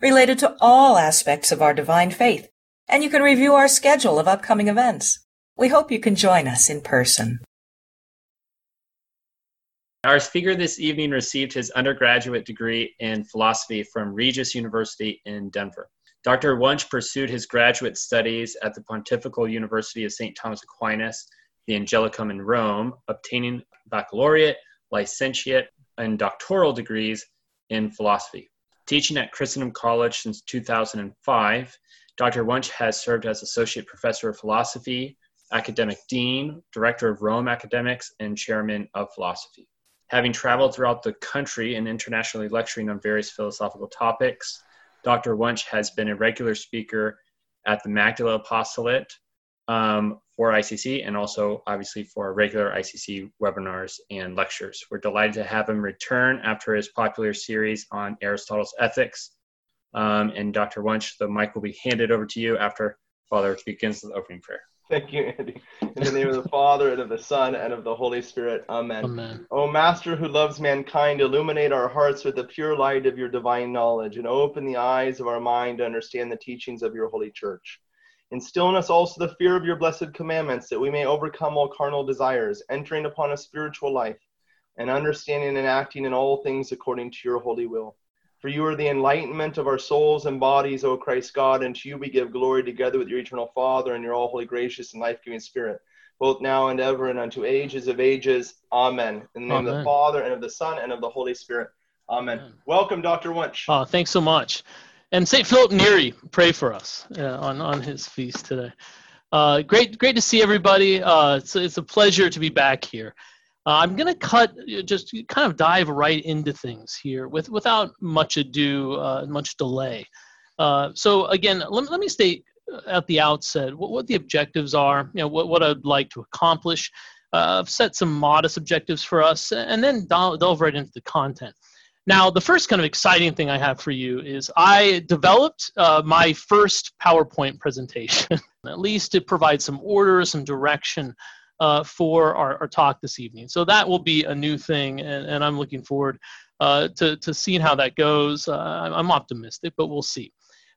related to all aspects of our divine faith, and you can review our schedule of upcoming events. We hope you can join us in person. Our speaker this evening received his undergraduate degree in philosophy from Regis University in Denver. Dr. Wunsch pursued his graduate studies at the Pontifical University of St. Thomas Aquinas, the Angelicum in Rome, obtaining baccalaureate, licentiate, and doctoral degrees in philosophy. Teaching at Christendom College since 2005, Dr. Wunsch has served as Associate Professor of Philosophy, Academic Dean, Director of Rome Academics, and Chairman of Philosophy. Having traveled throughout the country and internationally lecturing on various philosophical topics, Dr. Wunsch has been a regular speaker at the Magdala Apostolate, um, for ICC and also obviously for regular ICC webinars and lectures. We're delighted to have him return after his popular series on Aristotle's ethics. Um, and Dr. Wunsch, the mic will be handed over to you after Father begins the opening prayer. Thank you, Andy. In the name of the Father, and of the Son, and of the Holy Spirit. Amen. Amen. O Master who loves mankind, illuminate our hearts with the pure light of your divine knowledge, and open the eyes of our mind to understand the teachings of your holy church. Instill in us also the fear of your blessed commandments, that we may overcome all carnal desires, entering upon a spiritual life, and understanding and acting in all things according to your holy will. For you are the enlightenment of our souls and bodies, O Christ God, and to you we give glory together with your eternal Father and your all holy, gracious, and life giving Spirit, both now and ever and unto ages of ages. Amen. In the name Amen. of the Father, and of the Son, and of the Holy Spirit. Amen. Amen. Welcome, Dr. Wunsch. Oh, thanks so much. And St. Philip Neri, pray for us uh, on, on his feast today. Uh, great, great to see everybody. Uh, it's, it's a pleasure to be back here. Uh, I'm going to cut, just kind of dive right into things here with, without much ado, uh, much delay. Uh, so again, let, let me state at the outset what, what the objectives are, you know, what, what I'd like to accomplish. I've set some modest objectives for us and then delve right into the content. Now, the first kind of exciting thing I have for you is I developed uh, my first PowerPoint presentation, at least to provide some order, some direction uh, for our, our, talk this evening. So that will be a new thing, and, and I'm looking forward uh, to, to seeing how that goes. Uh, I'm optimistic, but we'll see.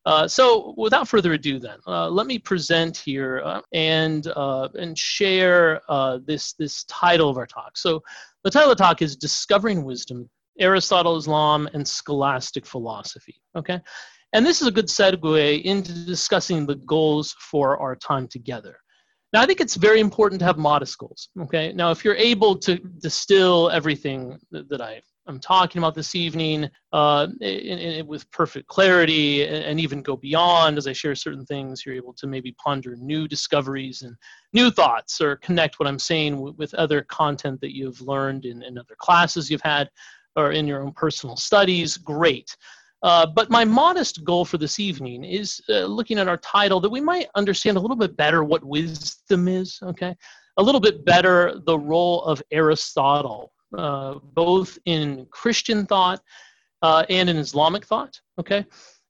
Uh, so without further ado then, uh, let me present here and, and share this, this title of our talk. So the title of the talk is Discovering Wisdom Aristotle, Islam, and scholastic philosophy. Okay, and this is a good segue into discussing the goals for our time together. Now, I think it's very important to have modest goals. Okay, now if you're able to distill everything that, that I am talking about this evening uh, in, in, with perfect clarity and, and even go beyond as I share certain things, you're able to maybe ponder new discoveries and new thoughts or connect what I'm saying with, with other content that you've learned in, in other classes you've had or in your own personal studies, great. Uh, but my modest goal for this evening is uh, looking at our title that we might understand a little bit better what wisdom is, okay? A little bit better the role of Aristotle, uh, both in Christian thought uh, and in Islamic thought, okay?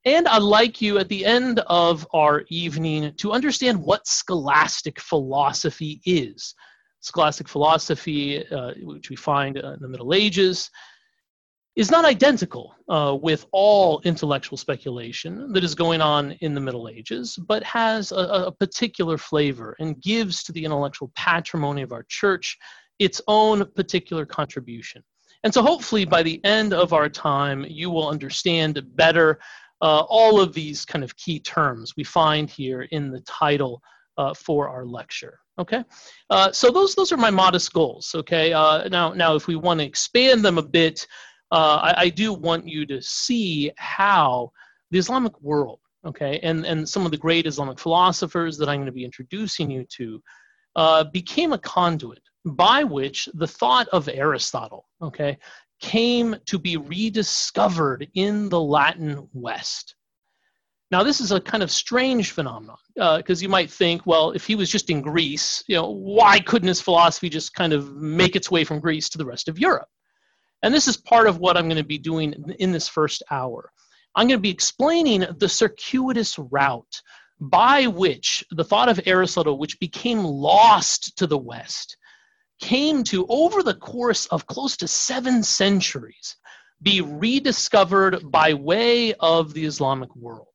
And I'd like you at the end of our evening to understand what scholastic philosophy is. Scholastic philosophy, uh, which we find in the Middle Ages, is not identical uh, with all intellectual speculation that is going on in the Middle Ages, but has a, a, particular flavor and gives to the intellectual patrimony of our church its own particular contribution. And so, hopefully, by the end of our time, you will understand better uh, all of these kind of key terms we find here in the title uh, for our lecture. Okay, uh, so those those are my modest goals. Okay, uh, now now if we want to expand them a bit, uh, I, I, do want you to see how the Islamic world, okay, and, and some of the great Islamic philosophers that I'm going to be introducing you to uh, became a conduit by which the thought of Aristotle, okay, came to be rediscovered in the Latin West. Now, this is a kind of strange phenomenon because uh, you might think, well, if he was just in Greece, you know, why couldn't his philosophy just kind of make its way from Greece to the rest of Europe? And this is part of what I'm going to be doing in this first hour. I'm going to be explaining the circuitous route by which the thought of Aristotle, which became lost to the West, came to, over the course of close to seven centuries, be rediscovered by way of the Islamic world.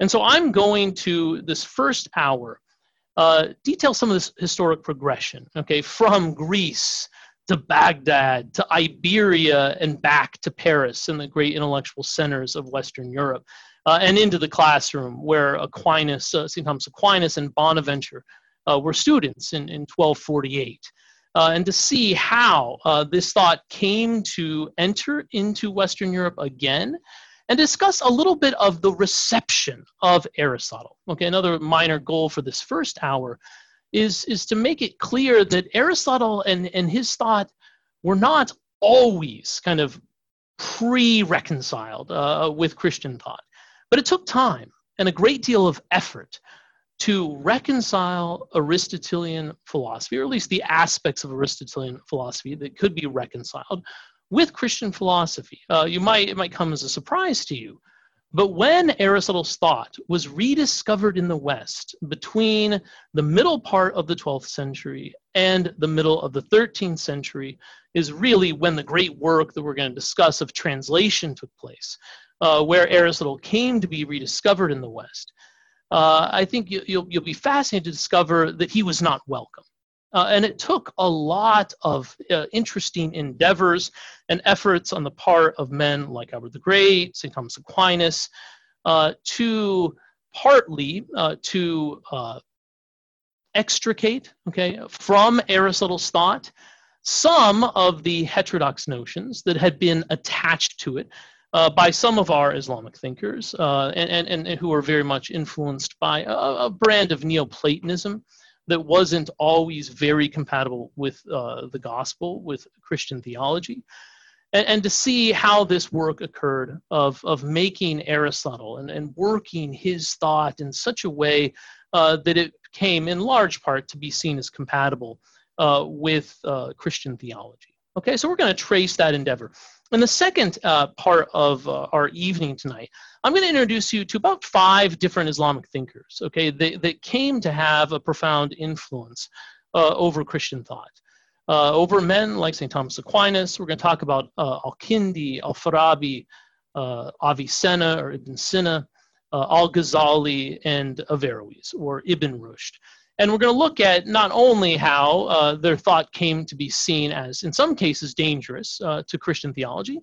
And so I'm going to, this first hour, uh, detail some of this historic progression, okay, from Greece to Baghdad to Iberia and back to Paris and the great intellectual centers of Western Europe, uh, and into the classroom where Aquinas, uh, St. Thomas Aquinas, and Bonaventure uh, were students in, in 1248. Uh, and to see how uh, this thought came to enter into Western Europe again and discuss a little bit of the reception of Aristotle. Okay, another minor goal for this first hour is, is to make it clear that Aristotle and, and his thought were not always kind of pre reconciled uh, with Christian thought, but it took time and a great deal of effort to reconcile Aristotelian philosophy, or at least the aspects of Aristotelian philosophy that could be reconciled with Christian philosophy. Uh, you might it might come as a surprise to you, but when Aristotle's thought was rediscovered in the West between the middle part of the 12th century and the middle of the 13th century, is really when the great work that we're going to discuss of translation took place, uh, where Aristotle came to be rediscovered in the West. Uh, I think you, you'll, you'll be fascinated to discover that he was not welcome. Uh, and it took a lot of uh, interesting endeavors and efforts on the part of men like Albert the Great, St. Thomas Aquinas, uh, to partly uh, to uh, extricate, okay, from Aristotle's thought some of the heterodox notions that had been attached to it uh, by some of our Islamic thinkers uh, and, and, and who are very much influenced by a, a brand of Neoplatonism that wasn't always very compatible with uh, the gospel, with Christian theology. And, and, to see how this work occurred of, of making Aristotle and, and working his thought in such a way uh, that it came in large part to be seen as compatible uh, with uh, Christian theology. Okay, so we're going to trace that endeavor. In the second uh, part of uh, our evening tonight, I'm going to introduce you to about five different Islamic thinkers, okay, that, that came to have a profound influence uh, over Christian thought. Uh, over men like St. Thomas Aquinas, we're going to talk about uh, Al-Kindi, Al-Farabi, uh, Avicenna or Ibn Sina, Al-Ghazali, and Averroes, or Ibn Rushd. And we're going to look at not only how uh, their thought came to be seen as, in some cases, dangerous uh, to Christian theology,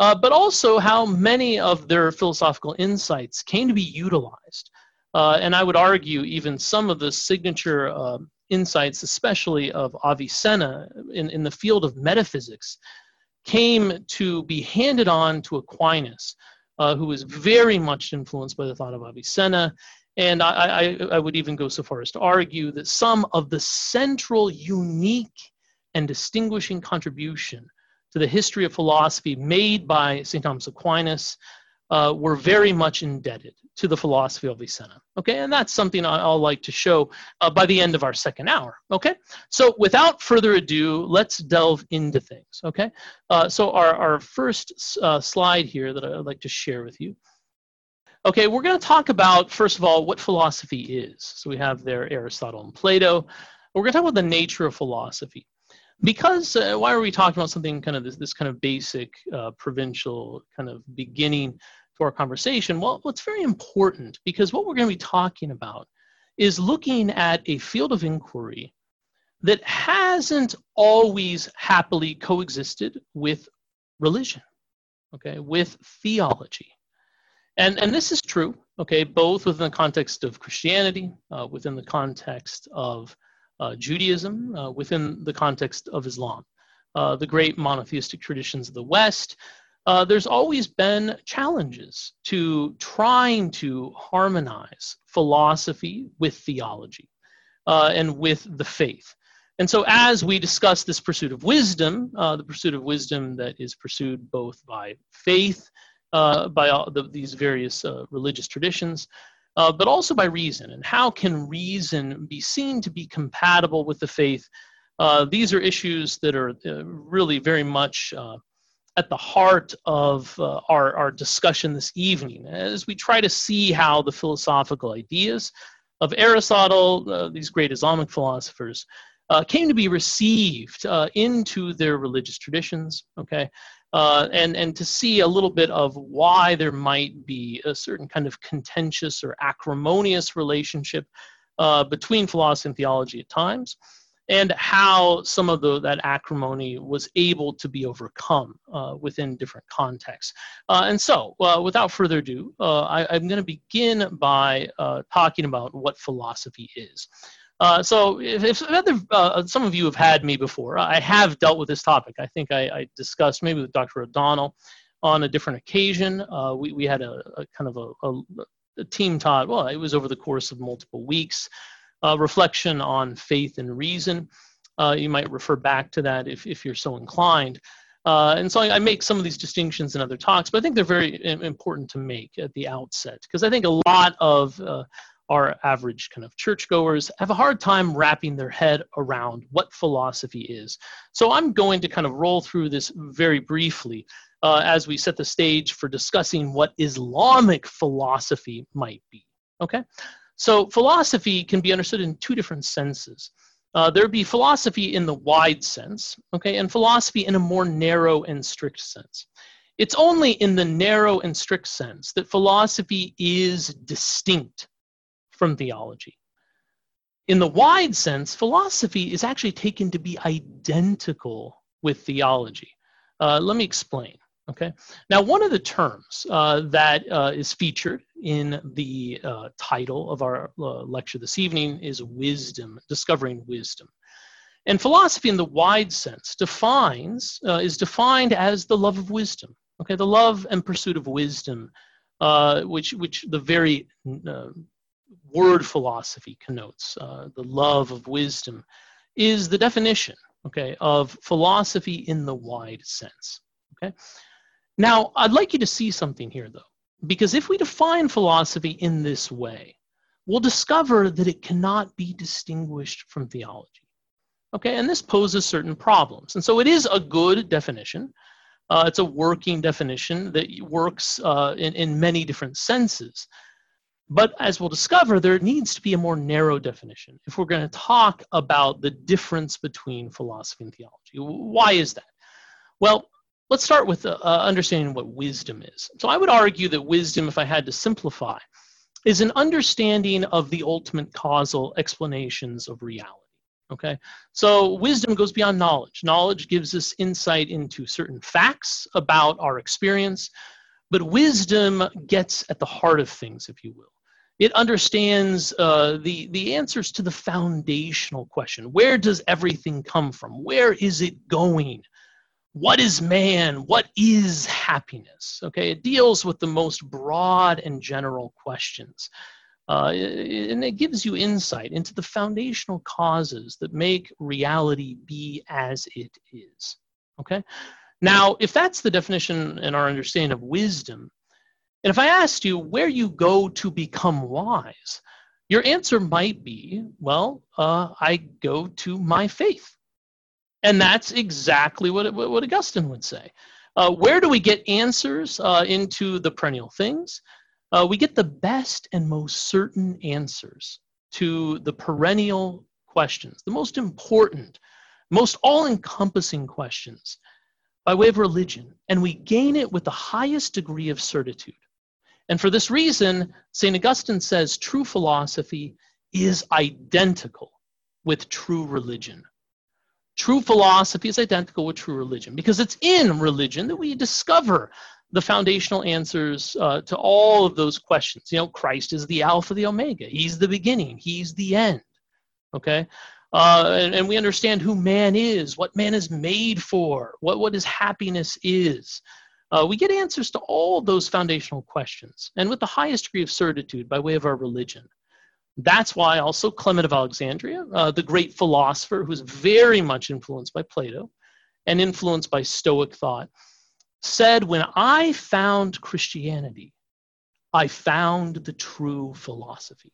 uh, but also how many of their philosophical insights came to be utilized. Uh, and I would argue even some of the signature uh, insights, especially of Avicenna in, in the field of metaphysics, came to be handed on to Aquinas, uh, who was very much influenced by the thought of Avicenna and I, I, I, would even go so far as to argue that some of the central, unique, and distinguishing contribution to the history of philosophy made by St. Thomas Aquinas uh, were very much indebted to the philosophy of Avicenna. Okay, and that's something I'll like to show uh, by the end of our second hour. Okay, so without further ado, let's delve into things. Okay, uh, so our, our first uh, slide here that I'd like to share with you Okay, we're going to talk about, first of all, what philosophy is. So we have there Aristotle and Plato. We're going to talk about the nature of philosophy. Because, uh, why are we talking about something kind of this, this kind of basic uh, provincial kind of beginning to our conversation? Well, it's very important because what we're going to be talking about is looking at a field of inquiry that hasn't always happily coexisted with religion, okay, with theology. And, and this is true, okay, both within the context of Christianity, uh, within the context of uh, Judaism, uh, within the context of Islam, uh, the great monotheistic traditions of the West. Uh, there's always been challenges to trying to harmonize philosophy with theology uh, and with the faith. And so, as we discuss this pursuit of wisdom, the pursuit of wisdom that is pursued both by faith by all the, these various uh, religious traditions, uh, but also by reason. And how can reason be seen to be compatible with the faith? Uh, these are issues that are uh, really very much uh, at the heart of our, our discussion this evening as we try to see how the philosophical ideas of Aristotle, these great Islamic philosophers, uh, came to be received uh, into their religious traditions, okay, uh, and, and to see a little bit of why there might be a certain kind of contentious or acrimonious relationship uh, between philosophy and theology at times, and how some of the, that acrimony was able to be overcome uh, within different contexts. Uh, and so, without further ado, I, am going to begin by talking about what philosophy is. Uh, so if, if uh, some of you have had me before, I have dealt with this topic. I think I, I discussed maybe with Dr. O'Donnell on a different occasion. Uh, we, we had a, a kind of a, a, a, team taught, well, it was over the course of multiple weeks, reflection on faith and reason. Uh, you might refer back to that if, if you're so inclined. Uh, and so I, I, make some of these distinctions in other talks, but I think they're very important to make at the outset because I think a lot of uh, our average kind of churchgoers have a hard time wrapping their head around what philosophy is. So I'm going to kind of roll through this very briefly uh, as we set the stage for discussing what Islamic philosophy might be. Okay? So philosophy can be understood in two different senses. Uh, there'd be philosophy in the wide sense, okay, and philosophy in a more narrow and strict sense. It's only in the narrow and strict sense that philosophy is distinct from theology. In the wide sense, philosophy is actually taken to be identical with theology. Uh, let me explain. Okay. Now, one of the terms uh, that uh, is featured in the uh, title of our uh, lecture this evening is wisdom, discovering wisdom. And philosophy, in the wide sense, defines uh, is defined as the love of wisdom. Okay, the love and pursuit of wisdom, which which the very word philosophy connotes, uh, the love of wisdom, is the definition, okay, of philosophy in the wide sense. Okay. Now, I'd like you to see something here, though, because if we define philosophy in this way, we'll discover that it cannot be distinguished from theology. Okay, and this poses certain problems. And so it is a good definition. Uh, it's a working definition that works uh, in, in many different senses. But as we'll discover, there needs to be a more narrow definition if we're going to talk about the difference between philosophy and theology. Why is that? Well, let's start with uh, uh, understanding what wisdom is. So I would argue that wisdom, if I had to simplify, is an understanding of the ultimate causal explanations of reality. Okay, so wisdom goes beyond knowledge. Knowledge gives us insight into certain facts about our experience, but wisdom gets at the heart of things, if you will. It understands uh, the, the answers to the foundational question where does everything come from? Where is it going? What is man? What is happiness? Okay, it deals with the most broad and general questions. Uh, and it gives you insight into the foundational causes that make reality be as it is. Okay? Now, if that's the definition and our understanding of wisdom, and if I asked you where you go to become wise, your answer might be, well, uh, I go to my faith. And that's exactly what, what Augustine would say. Uh, where do we get answers uh, into the perennial things? Uh, we get the best and most certain answers to the perennial questions, the most important, most all encompassing questions by way of religion. And we gain it with the highest degree of certitude. And for this reason, St. Augustine says true philosophy is identical with true religion. True philosophy is identical with true religion because it's in religion that we discover the foundational answers uh, to all of those questions. You know, Christ is the Alpha, the Omega. He's the beginning. He's the end. Okay, uh, and, and we understand who man is, what man is made for, what what his happiness is. Uh, we get answers to all those foundational questions, and with the highest degree of certitude by way of our religion. That's why also Clement of Alexandria, uh, the great philosopher who was very much influenced by Plato and influenced by Stoic thought, said, When I found Christianity, I found the true philosophy.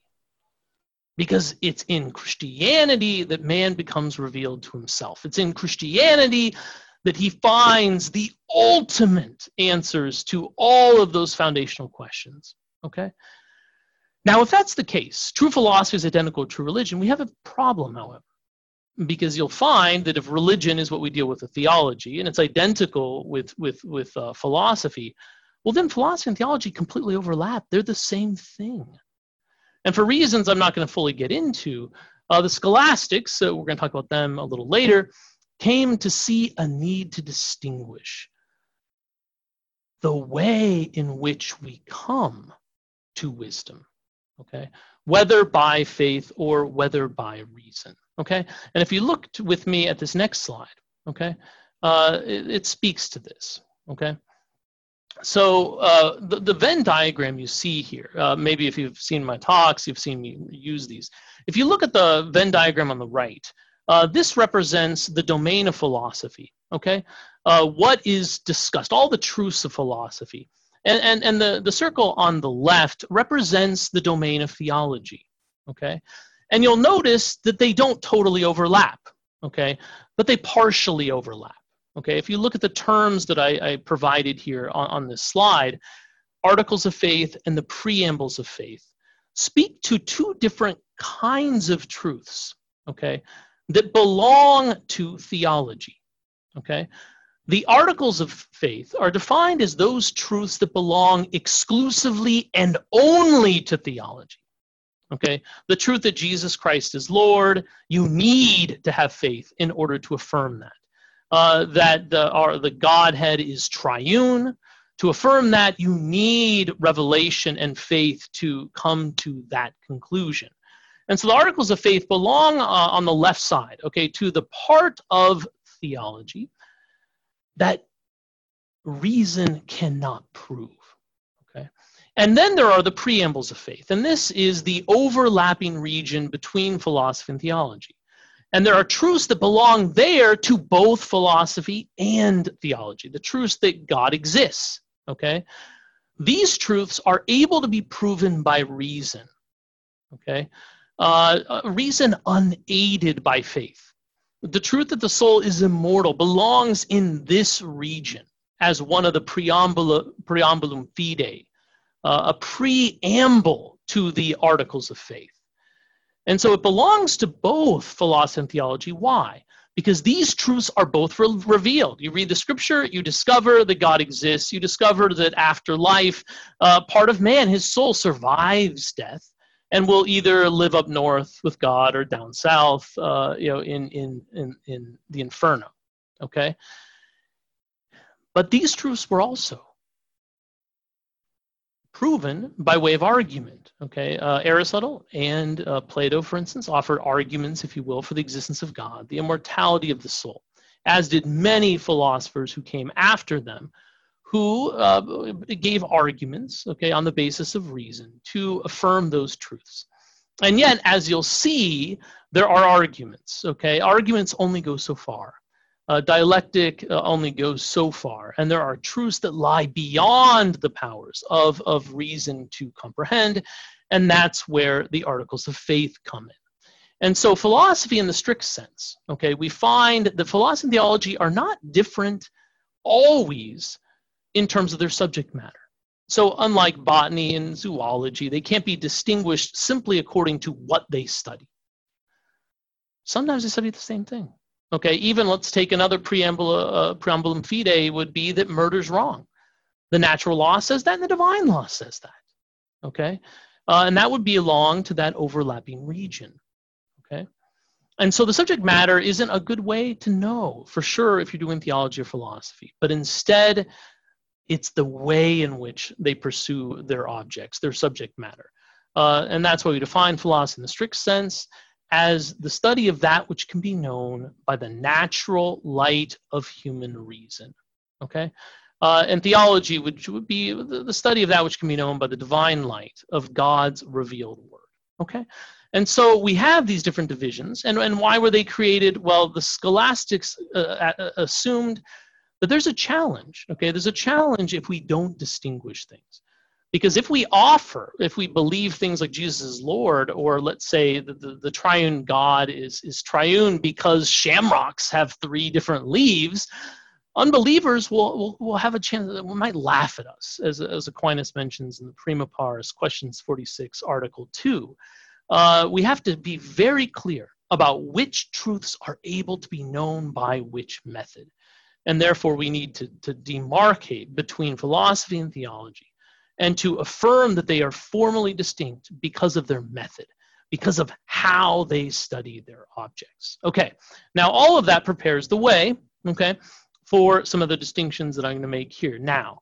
Because it's in Christianity that man becomes revealed to himself. It's in Christianity that he finds the ultimate answers to all of those foundational questions. Okay? Now, if that's the case, true philosophy is identical to true religion, we have a problem, however, because you'll find that if religion is what we deal with with theology, and it's identical with with with uh, philosophy, well, then philosophy and theology completely overlap. They're the same thing, and for reasons I'm not going to fully get into, uh, the scholastics. So we're going to talk about them a little later. Came to see a need to distinguish the way in which we come to wisdom okay? Whether by faith or whether by reason okay? And if you look with me at this next slide okay uh, it, it, speaks to this okay? So uh, the, the venn diagram you see here uh, maybe if you've seen my talks you've seen me use these. If you look at the venn diagram on the right uh, this represents the domain of philosophy okay uh, what is discussed all the truths of philosophy and, and, and the, the circle on the left represents the domain of theology, okay? And you'll notice that they don't totally overlap, okay? But they partially overlap, okay? If you look at the terms that I, I provided here on, on this slide, articles of faith and the preambles of faith speak to two different kinds of truths, okay, that belong to theology, okay? The articles of faith are defined as those truths that belong exclusively and only to theology. Okay, the truth that Jesus Christ is Lord, you need to have faith in order to affirm that. Uh, that the, our, the Godhead is triune. To affirm that, you need revelation and faith to come to that conclusion. And so the articles of faith belong uh, on the left side, okay, to the part of theology that reason cannot prove. Okay? And then there are the preambles of faith. And this is the overlapping region between philosophy and theology. And there are truths that belong there to both philosophy and theology, the truths that God exists. Okay? These truths are able to be proven by reason. Okay? Uh, reason unaided by faith. The truth that the soul is immortal belongs in this region as one of the preambula, preambulum fidei, uh, a preamble to the articles of faith. And so it belongs to both philosophy and theology. Why? Because these truths are both re- revealed. You read the scripture, you discover that God exists, you discover that after life, uh, part of man, his soul, survives death and will either live up north with God or down south, uh, you know, in, in, in, in the inferno. Okay? But these truths were also proven by way of argument. Okay, uh, Aristotle and uh, Plato, for instance, offered arguments, if you will, for the existence of God, the immortality of the soul, as did many philosophers who came after them, who uh, gave arguments, okay, on the basis of reason to affirm those truths. And yet, as you'll see, there are arguments, okay? Arguments only go so far. Uh, dialectic uh, only goes so far. And there are truths that lie beyond the powers of, of reason to comprehend. And that's where the articles of faith come in. And so, philosophy in the strict sense, okay, we find that philosophy and theology are not different always in terms of their subject matter. So, unlike botany and zoology, they can't be distinguished simply according to what they study. Sometimes they study the same thing. Okay, even let's take another preamble, uh, preambulum fidei would be that murder's wrong. The natural law says that, and the divine law says that. Okay, uh, and that would belong to that overlapping region. Okay, and so the subject matter isn't a good way to know for sure if you're doing theology or philosophy, but instead it's the way in which they pursue their objects, their subject matter. Uh, and that's why we define philosophy in the strict sense as the study of that which can be known by the natural light of human reason. Okay? Uh, and theology, which would be the, study of that which can be known by the divine light of God's revealed word. Okay? And so we have these different divisions. And, and why were they created? Well, the scholastics uh, assumed But there's a challenge, okay? There's a challenge if we don't distinguish things. Because if we offer, if we believe things like Jesus is Lord, or let's say the, the, the triune God is, is triune because shamrocks have three different leaves, unbelievers will, will, will have a chance, that might laugh at us, as, as Aquinas mentions in the Prima Pars, Questions 46, Article 2. Uh, we have to be very clear about which truths are able to be known by which method. And therefore, we need to, to demarcate between philosophy and theology and to affirm that they are formally distinct because of their method, because of how they study their objects. Okay, now all of that prepares the way, okay, for some of the distinctions that I'm going to make here. Now,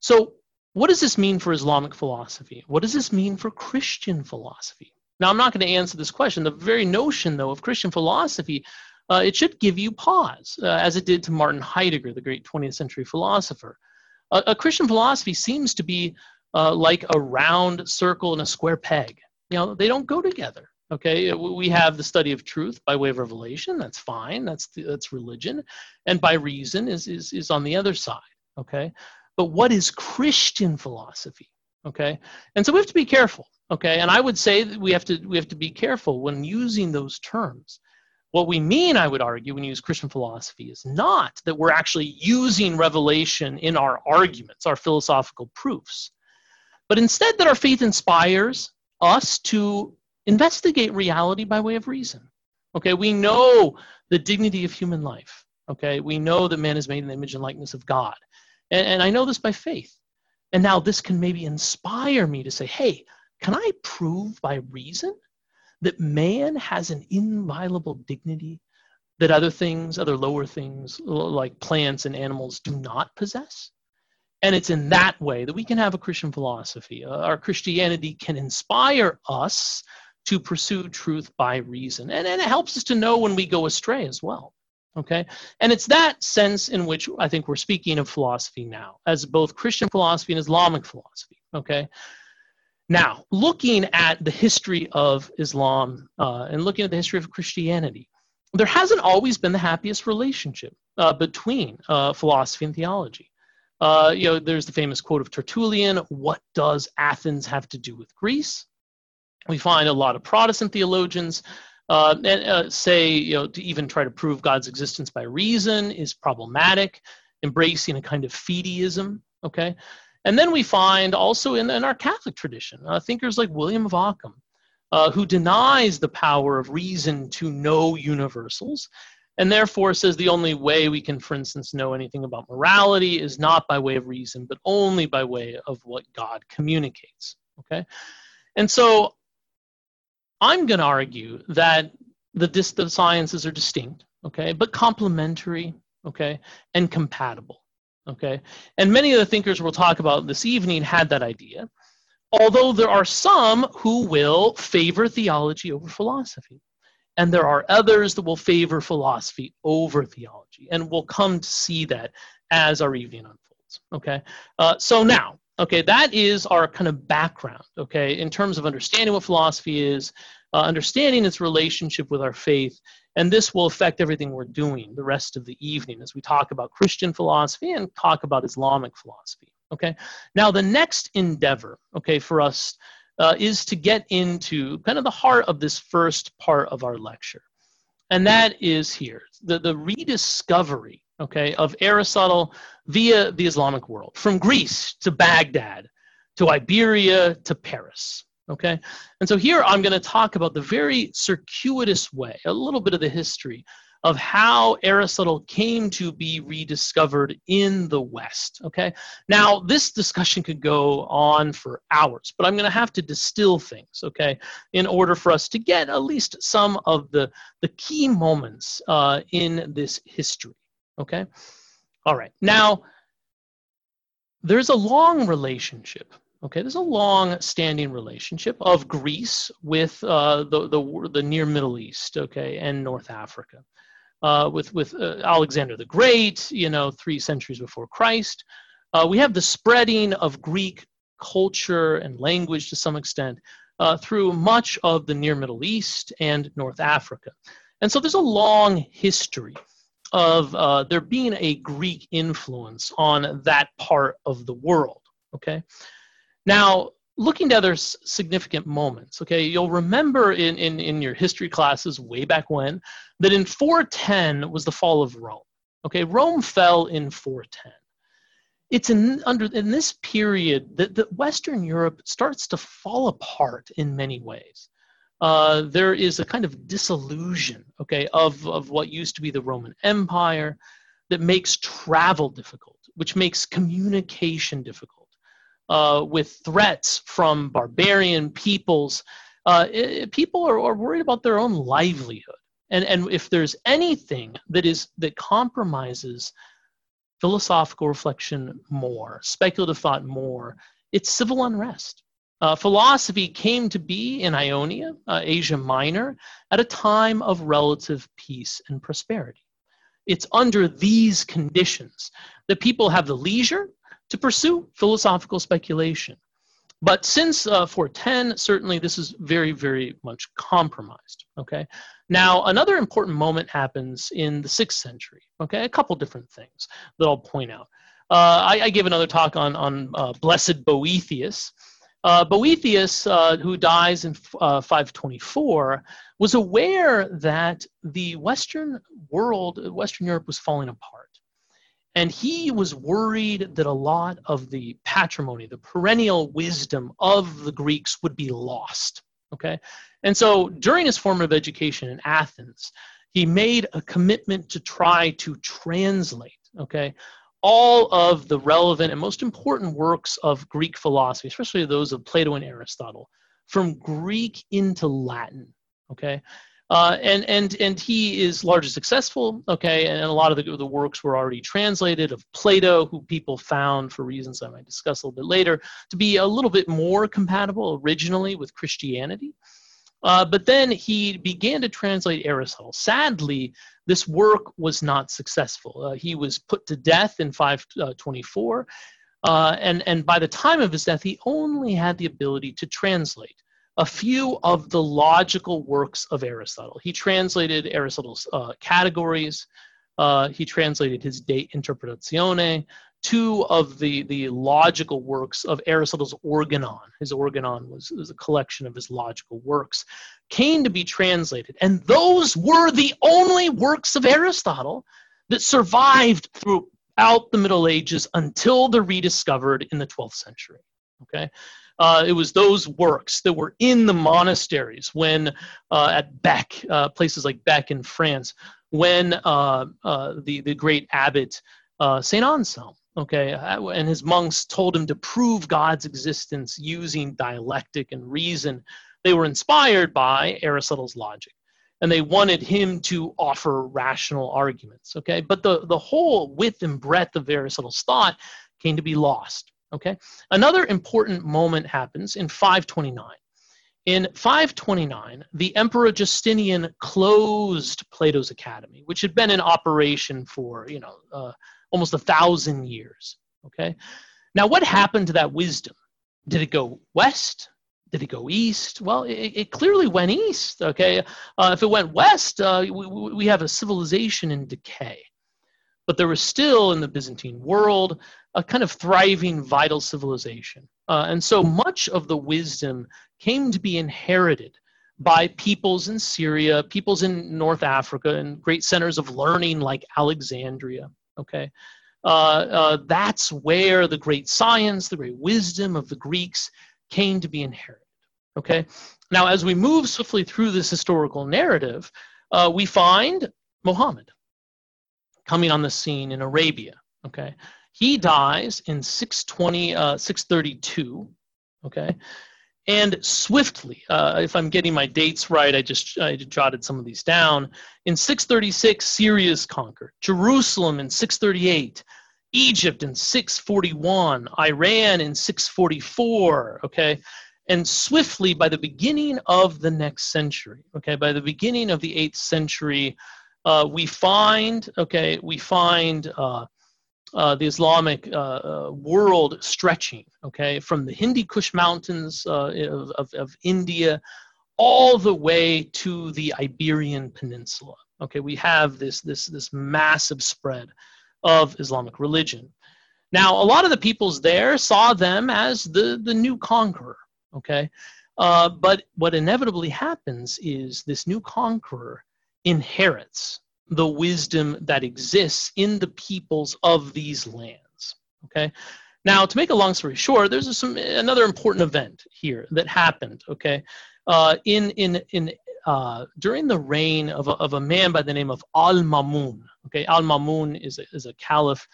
so what does this mean for Islamic philosophy? What does this mean for Christian philosophy? Now, I'm not going to answer this question. The very notion, though, of Christian philosophy, uh, it should give you pause, uh, as it did to Martin Heidegger, the great 20th century philosopher. Uh, a Christian philosophy seems to be uh, like a round circle and a square peg. You know, they don't go together. Okay, we have the study of truth by way of revelation. That's fine. That's that's religion, and by reason is is is on the other side. Okay, but what is Christian philosophy? Okay, and so we have to be careful. Okay, and I would say that we have to we have to be careful when using those terms. What we mean, I would argue, when you use Christian philosophy is not that we're actually using revelation in our arguments, our philosophical proofs, but instead that our faith inspires us to investigate reality by way of reason. Okay, we know the dignity of human life. Okay, we know that man is made in the image and likeness of God. And, and I know this by faith. And now this can maybe inspire me to say, hey, can I prove by reason that man has an inviolable dignity that other things, other lower things like plants and animals do not possess? And it's in that way that we can have a Christian philosophy. Uh, our Christianity can inspire us to pursue truth by reason. And, and it helps us to know when we go astray as well. Okay? And it's that sense in which I think we're speaking of philosophy now, as both Christian philosophy and Islamic philosophy. Okay? Now, looking at the history of Islam uh, and looking at the history of Christianity, there hasn't always been the happiest relationship uh, between uh, philosophy and theology. Uh, you know, there's the famous quote of Tertullian What does Athens have to do with Greece? We find a lot of Protestant theologians uh, and, uh, say, you know, to even try to prove God's existence by reason is problematic, embracing a kind of fideism, okay? And then we find also in, in our Catholic tradition, uh, thinkers like William of Ockham, uh, who denies the power of reason to know universals, and therefore says the only way we can, for instance, know anything about morality is not by way of reason, but only by way of what God communicates. Okay? And so I'm going to argue that the, dis- the sciences are distinct, okay, but complementary, okay, and compatible. Okay, and many of the thinkers we'll talk about this evening had that idea, although there are some who will favor theology over philosophy. And there are others that will favor philosophy over theology. And we'll come to see that as our evening unfolds. Okay, uh, so now, okay, that is our kind of background, okay, in terms of understanding what philosophy is, uh, understanding its relationship with our faith, and this will affect everything we're doing the rest of the evening as we talk about Christian philosophy and talk about Islamic philosophy. Okay. Now, the next endeavor, okay, for us uh, is to get into kind of the heart of this first part of our lecture. And that is here the, the rediscovery, okay, of Aristotle via the Islamic world, from Greece to Baghdad to Iberia to Paris. Okay, and so here I'm going to talk about the very circuitous way, a little bit of the history of how Aristotle came to be rediscovered in the West. Okay, now this discussion could go on for hours, but I'm going to have to distill things. Okay, in order for us to get at least some of the the key moments uh, in this history. Okay, all right. Now there's a long relationship Okay, there's a long-standing relationship of Greece with uh, the, the, the near Middle East, okay, and North Africa. Uh, with with uh, Alexander the Great, you know, three centuries before Christ. Uh, we have the spreading of Greek culture and language to some extent uh, through much of the near Middle East and North Africa. And so there's a long history of uh, there being a Greek influence on that part of the world. Okay, now looking at other significant moments. Okay, you'll remember in, in in your history classes way back when that in 410 was the fall of Rome. Okay, Rome fell in 410 it's in under in this period that, that Western Europe starts to fall apart in many ways. Uh, there is a kind of disillusion, okay, of, of what used to be the Roman Empire that makes travel difficult, which makes communication difficult, uh, with threats from barbarian peoples. Uh, it, people are, are worried about their own livelihood. And, and if there's anything that is that compromises philosophical reflection more, speculative thought more. It's civil unrest. Uh, philosophy came to be in Ionia, uh, Asia Minor, at a time of relative peace and prosperity. It's under these conditions that people have the leisure to pursue philosophical speculation. But since uh, 410, certainly this is very, very much compromised. Okay. Now, another important moment happens in the sixth century. Okay, a couple different things that I'll point out. Uh, I, I, gave another talk on on uh, Blessed Boethius. Uh, Boethius, uh, who dies in uh, 524, was aware that the Western world, Western Europe, was falling apart. And he was worried that a lot of the patrimony, the perennial wisdom of the Greeks would be lost. Okay? And so during his formative education in Athens, he made a commitment to try to translate, okay, all of the relevant and most important works of Greek philosophy, especially those of Plato and Aristotle, from Greek into Latin, okay? Uh, and and and he is largely successful. Okay, and a lot of the, the works were already translated of Plato, who people found for reasons I might discuss a little bit later to be a little bit more compatible originally with Christianity. Uh, but then he began to translate Aristotle. Sadly, this work was not successful. Uh, he was put to death in 524, uh, and and by the time of his death, he only had the ability to translate a few of the logical works of Aristotle. He translated Aristotle's uh, categories, uh, he translated his De Interpretatione, two of the, the logical works of Aristotle's Organon. His Organon was, was a collection of his logical works, came to be translated. And those were the only works of Aristotle that survived throughout the Middle Ages until they're rediscovered in the 12th century. Okay, uh, it was those works that were in the monasteries when uh, at Bec, uh, places like Bec in France, when uh, uh, the, the great abbot St. Anselm, okay, and his monks told him to prove God's existence using dialectic and reason. They were inspired by Aristotle's logic and they wanted him to offer rational arguments okay but the, the whole width and breadth of aristotle's thought came to be lost Okay. Another important moment happens in 529. In 529, the Emperor Justinian closed Plato's Academy, which had been in operation for, you know, uh, almost a thousand years. Okay. Now, what happened to that wisdom? Did it go west? Did it go east? Well, it, it clearly went east. Okay. Uh, if it went west, uh, we, we have a civilization in decay. But there was still in the Byzantine world a kind of thriving, vital civilization. Uh, and so much of the wisdom came to be inherited by peoples in Syria, peoples in North Africa, and great centers of learning like Alexandria. Okay. Uh, uh, that's where the great science, the great wisdom of the Greeks came to be inherited. Okay. Now, as we move swiftly through this historical narrative, uh, we find Muhammad coming on the scene in Arabia. Okay. He dies in 620, uh, 632, okay? And swiftly, uh, if I'm getting my dates right, I just I jotted some of these down. In 636, Syria is conquered. Jerusalem in 638. Egypt in 641. Iran in 644, okay? And swiftly, by the beginning of the next century, okay, by the beginning of the 8th century, uh, we find, okay, we find uh, uh, the Islamic uh, uh, world stretching, okay, from the Hindu Kush mountains uh, of, of, of, India all the way to the Iberian Peninsula, Okay, we have this this this massive spread of Islamic religion. Now, a lot of the peoples there saw them as the the new conqueror. Okay, uh, but what inevitably happens is this new conqueror inherits the wisdom that exists in the peoples of these lands. Okay. Now, to make a long story short, there's some another important event here that happened. Okay, uh, in in in uh, during the reign of a, of a man by the name of Al Mamun. Okay, Al Mamun is a, is a caliph.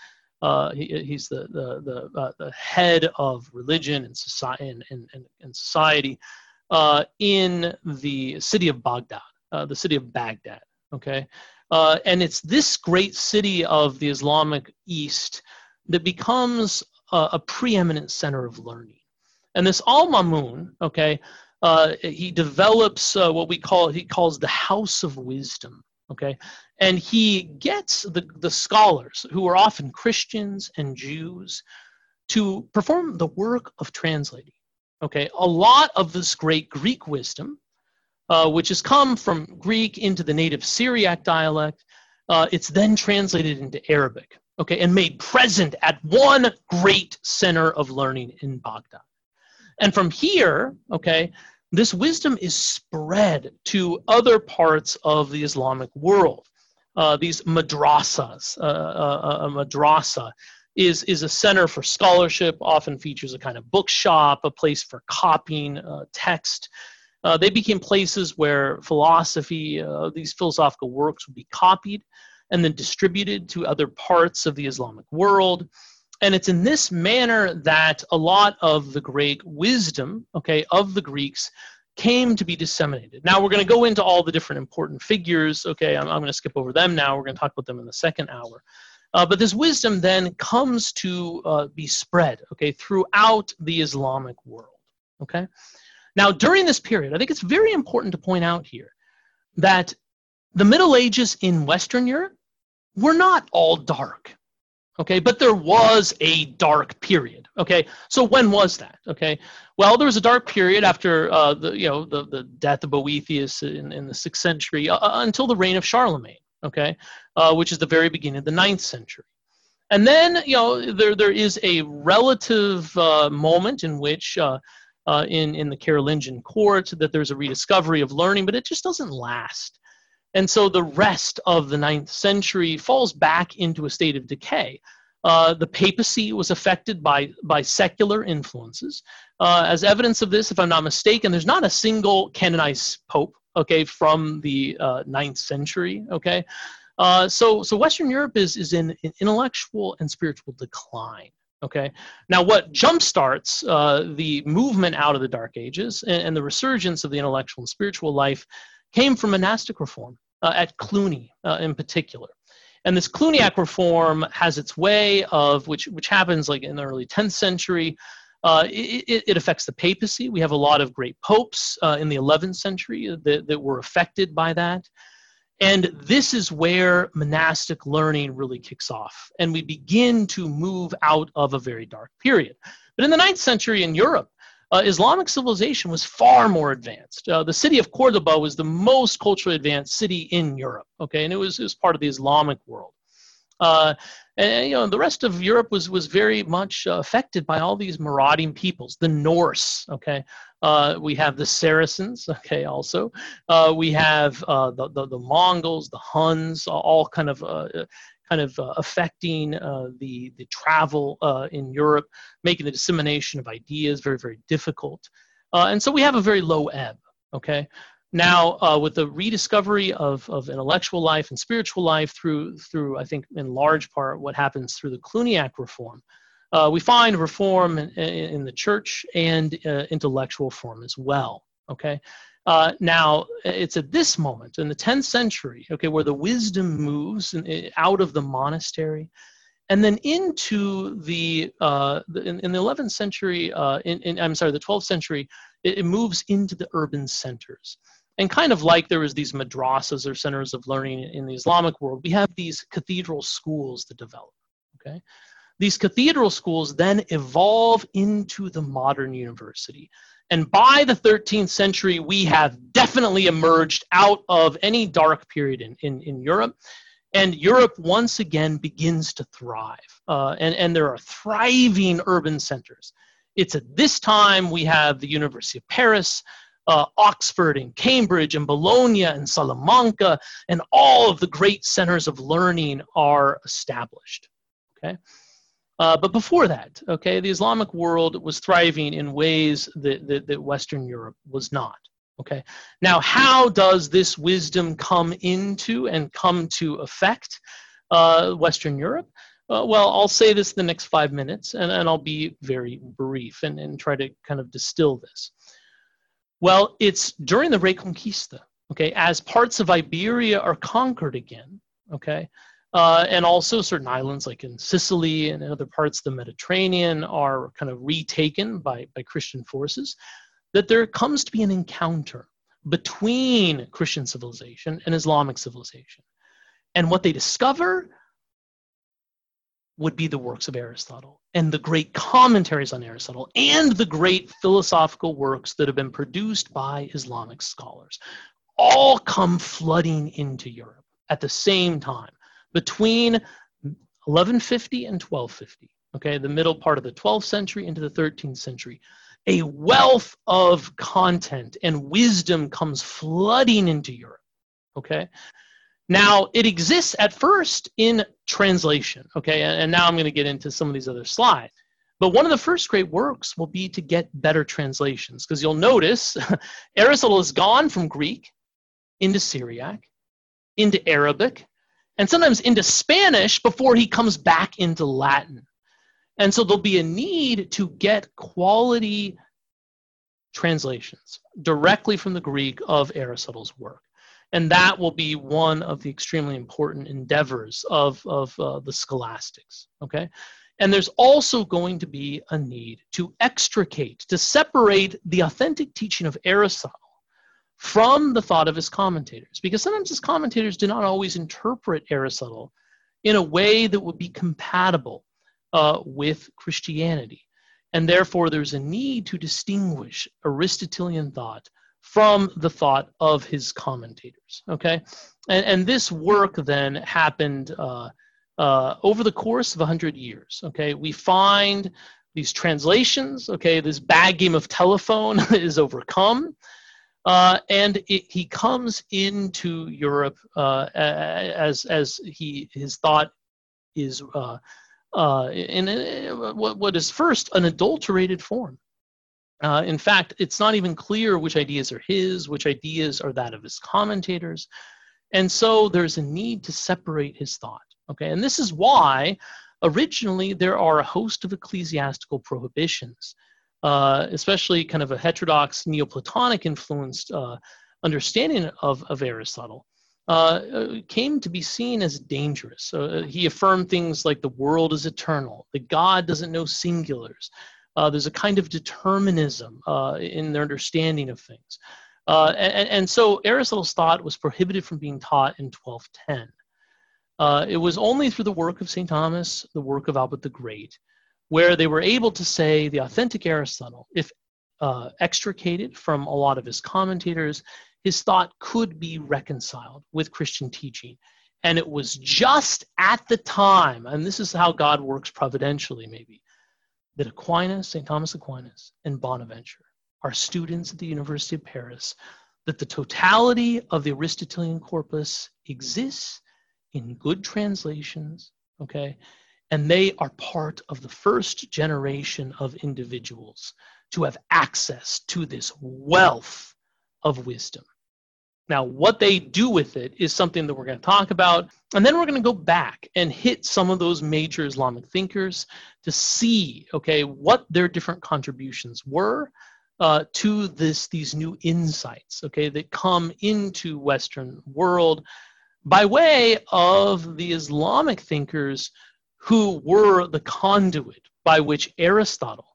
Uh, he, he's the the the, uh, the, head of religion and society and, and, and, society uh, in the city of Baghdad, uh, the city of Baghdad. Okay, uh, and it's this great city of the Islamic East that becomes a, a preeminent center of learning. And this Al Mamun, okay, uh, he develops uh, what we call he calls the house of wisdom okay and he gets the, the scholars who are often christians and jews to perform the work of translating okay a lot of this great greek wisdom uh, which has come from greek into the native syriac dialect uh, it's then translated into arabic okay and made present at one great center of learning in baghdad and from here okay this wisdom is spread to other parts of the Islamic world. Uh, these madrasas, uh, uh, a madrasa is, is a center for scholarship, often features a kind of bookshop, a place for copying uh, text. Uh, they became places where philosophy, uh, these philosophical works would be copied and then distributed to other parts of the Islamic world. And it's in this manner that a lot of the great wisdom, okay, of the Greeks came to be disseminated. Now we're going to go into all the different important figures. Okay, I'm, I'm going to skip over them now. We're going to talk about them in the second hour. Uh, but this wisdom then comes to uh, be spread, okay, throughout the Islamic world. Okay. Now during this period, I think it's very important to point out here that the Middle Ages in Western Europe were not all dark okay? But there was a dark period okay? So when was that okay? Well there was a dark period after uh, the you know the, the death of boethius in, in the sixth century uh, uh, until the reign of charlemagne okay? Uh, which is the very beginning of the ninth century. And then you know there, there is a relative uh, moment in which uh, in, in the carolingian court that there's a rediscovery of learning but it just doesn't last and so the rest of the ninth century falls back into a state of decay. Uh, the papacy was affected by, by secular influences. Uh, as evidence of this, if I'm not mistaken, there's not a single canonized pope, okay, from the uh, ninth century, okay? Uh, so, so Western Europe is, is in, in intellectual and spiritual decline. Okay. Now, what jumpstarts uh, the movement out of the Dark Ages and, and, the resurgence of the intellectual and spiritual life came from monastic reform uh, at Cluny uh, in particular. And this Cluniac reform has its way of, which, which happens like in the early 10th century. Uh, it, it, affects the papacy. We have a lot of great popes uh, in the 11th century that, that were affected by that. And this is where monastic learning really kicks off. And we begin to move out of a very dark period. But in the 9th century in Europe, uh, Islamic civilization was far more advanced. Uh, the city of Cordoba was the most culturally advanced city in Europe, okay, and it was, it was part of the Islamic world. Uh, and you know the rest of Europe was was very much uh, affected by all these marauding peoples. The Norse, okay, uh, we have the Saracens, okay, also uh, we have uh, the, the, the Mongols, the Huns, all kind of uh, kind of affecting the, the travel in Europe, making the dissemination of ideas very, very difficult. And so we have a very low ebb, okay? Now, uh, with the rediscovery of, of intellectual life and spiritual life through, through, I think, in large part, what happens through the Cluniac reform, uh, we find reform in, in, the church and intellectual reform as well, okay? Uh, now, it's at this moment in the 10th century, okay, where the wisdom moves out of the monastery and then into the, uh, in, in, the 11th century, uh, in, in, I'm sorry, the 12th century, it, it, moves into the urban centers. And kind of like there was these madrasas or centers of learning in the Islamic world, we have these cathedral schools that develop, okay? These cathedral schools then evolve into the modern university. And by the 13th century, we have definitely emerged out of any dark period in, in, in Europe. And Europe once again begins to thrive. Uh, and, and there are thriving urban centers. It's at this time we have the University of Paris, uh, Oxford and Cambridge and Bologna and Salamanca, and all of the great centers of learning are established. Okay. Uh, but before that, okay, the Islamic world was thriving in ways that, that, that Western Europe was not. Okay. Now, how does this wisdom come into and come to affect uh, Western Europe? Uh, well, I'll say this the next five minutes, and, and I'll be very brief and, and try to kind of distill this. Well, it's during the Reconquista, okay, as parts of Iberia are conquered again, okay, uh, and also certain islands like in Sicily and other parts of the Mediterranean are kind of retaken by, by Christian forces, that there comes to be an encounter between Christian civilization and Islamic civilization. And what they discover would be the works of Aristotle and the great commentaries on Aristotle and the great philosophical works that have been produced by Islamic scholars all come flooding into Europe at the same time between 1150 and 1250, okay, the middle part of the 12th century into the 13th century, a wealth of content and wisdom comes flooding into Europe, okay? Now, it exists at first in translation, okay, and now I'm going to get into some of these other slides. But one of the first great works will be to get better translations, because you'll notice Aristotle has gone from Greek into Syriac, into Arabic, and sometimes into Spanish before he comes back into Latin. And so there'll be a need to get quality translations directly from the Greek of Aristotle's work. And that will be one of the extremely important endeavors of, of uh, the scholastics. Okay? And there's also going to be a need to extricate, to separate the authentic teaching of Aristotle from the thought of his commentators, because sometimes his commentators do not always interpret Aristotle in a way that would be compatible uh, with Christianity. And therefore, there's a need to distinguish Aristotelian thought from the thought of his commentators. Okay? And, and this work then happened uh, uh, over the course of a 100 years. Okay? We find these translations, okay, this bad game of telephone is overcome. Uh, and it, he comes into Europe uh, as as he his thought is uh, uh in uh, what, what is first an adulterated form. Uh, in fact, it's not even clear which ideas are his, which ideas are that of his commentators, and so there's a need to separate his thought. Okay, and this is why originally there are a host of ecclesiastical prohibitions uh, especially kind of a heterodox Neoplatonic influenced uh, understanding of, of Aristotle, uh, came to be seen as dangerous. Uh, he affirmed things like the world is eternal, that God doesn't know singulars. Uh, there's a kind of determinism uh, in their understanding of things. And, and, so Aristotle's thought was prohibited from being taught in 1210. it was only through the work of St. Thomas, the work of Albert the Great, where they were able to say the authentic Aristotle, if uh, extricated from a lot of his commentators, his thought could be reconciled with Christian teaching. And it was just at the time, and this is how God works providentially, maybe, that Aquinas, St. Thomas Aquinas, and Bonaventure are students at the University of Paris, that the totality of the Aristotelian corpus exists in good translations, okay, and they are part of the first generation of individuals to have access to this wealth of wisdom. Now, what they do with it is something that we're going to talk about. And then we're going to go back and hit some of those major Islamic thinkers to see, okay, what their different contributions were uh, to this, these new insights, okay, that come into Western world by way of the Islamic thinkers who were the conduit by which Aristotle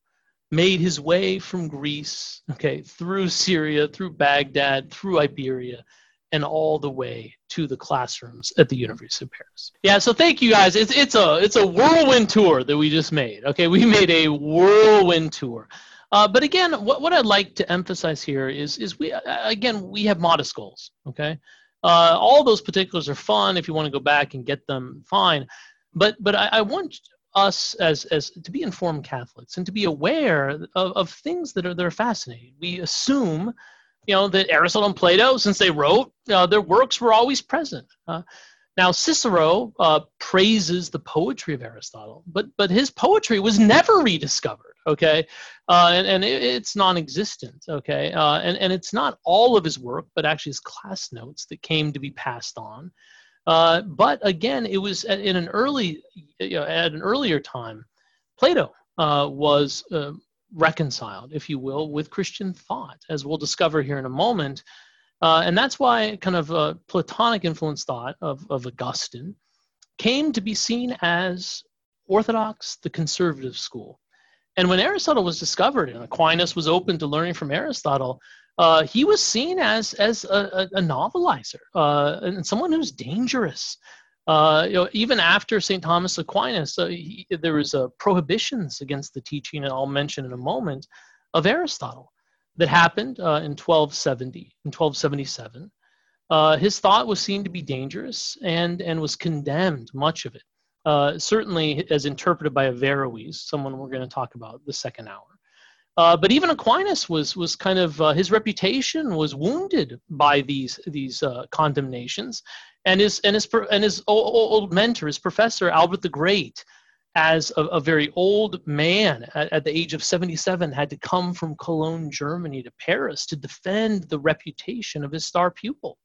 made his way from Greece, okay, through Syria, through Baghdad, through Iberia, and all the way to the classrooms at the University of Paris. Yeah, so thank you guys. It's it's a it's a whirlwind tour that we just made. Okay, we made a whirlwind tour. Uh, but again, what, what I'd like to emphasize here is, is we, again, we have modest goals, okay? Uh, all those particulars are fun. If you want to go back and get them, fine. But, but I, I want us as, as to be informed Catholics and to be aware of, of things that are, that are fascinating. We assume, you know, that Aristotle and Plato, since they wrote, uh, their works were always present. Uh, now, Cicero uh, praises the poetry of Aristotle, but, but his poetry was never rediscovered, okay? Uh, and and it, it's non existent, okay? Uh, and, and it's not all of his work, but actually his class notes that came to be passed on. Uh, but again, it was in an early, you know, at an earlier time, Plato uh, was uh, reconciled, if you will, with Christian thought, as we'll discover here in a moment. Uh, and that's why kind of a Platonic influence thought of, of Augustine came to be seen as orthodox, the conservative school. And when Aristotle was discovered and Aquinas was open to learning from Aristotle, uh, he was seen as, as a, a novelizer uh, and someone who's dangerous. Uh, you know, even after St. Thomas Aquinas, uh, he, there was uh, prohibitions against the teaching, and I'll mention in a moment, of Aristotle that happened uh, in 1270, in 1277. Uh, his thought was seen to be dangerous and, and was condemned, much of it. Certainly as interpreted by Averroes, someone we're going to talk about the second hour. Uh, but even Aquinas was was kind of uh, his reputation was wounded by these these uh, condemnations, and his and his and his old, old mentor, his professor Albert the Great, as a, a very old man at, at, the age of 77 had to come from Cologne, Germany to Paris to defend the reputation of his star pupil.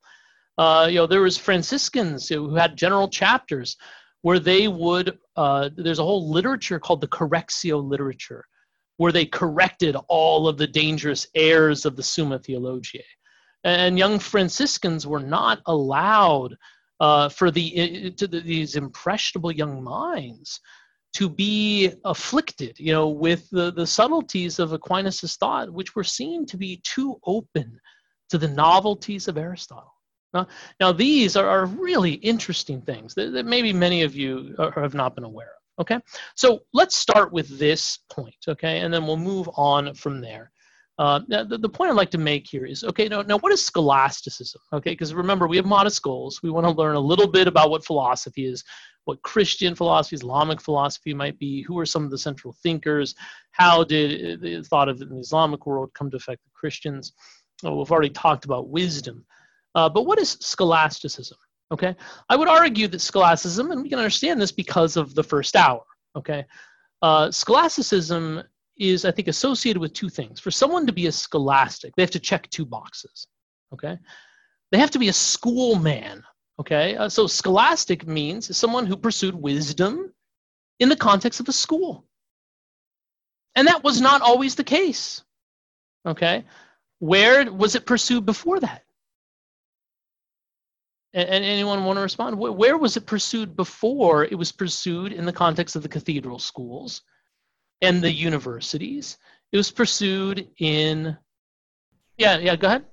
Uh, you know, there was Franciscans who had general chapters where they would, uh, there's a whole literature called the Correctoria literature, where they corrected all of the dangerous errors of the Summa Theologiae. And young Franciscans were not allowed uh, for the, to the, these impressionable young minds to be afflicted, you know, with the, the subtleties of Aquinas' thought, which were seen to be too open to the novelties of Aristotle. Now, now these are, are really interesting things that, that maybe many of you are, have not been aware of. Okay, so let's start with this point, okay, and then we'll move on from there. Uh, the, the point I'd like to make here is okay, now, now what is scholasticism? Okay, because remember, we have modest goals. We want to learn a little bit about what philosophy is what Christian philosophy, Islamic philosophy might be, who are some of the central thinkers, how did the thought of the Islamic world come to affect the Christians. Oh, we've already talked about wisdom. Uh, but what is scholasticism? Okay, I would argue that scholasticism, and we can understand this because of the first hour. Okay, uh, scholasticism is, I think, associated with two things. For someone to be a scholastic, they have to check two boxes. Okay, they have to be a schoolman Okay, uh, so scholastic means someone who pursued wisdom in the context of a school. And that was not always the case. Okay, where was it pursued before that? And, anyone want to respond? Where, where was it pursued before? It was pursued in the context of the cathedral schools and the universities. It was pursued in, yeah, yeah, go ahead.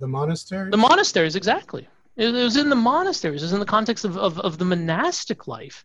The monasteries? The monasteries, exactly. It, was in the monasteries. It was in the context of, of, of the monastic life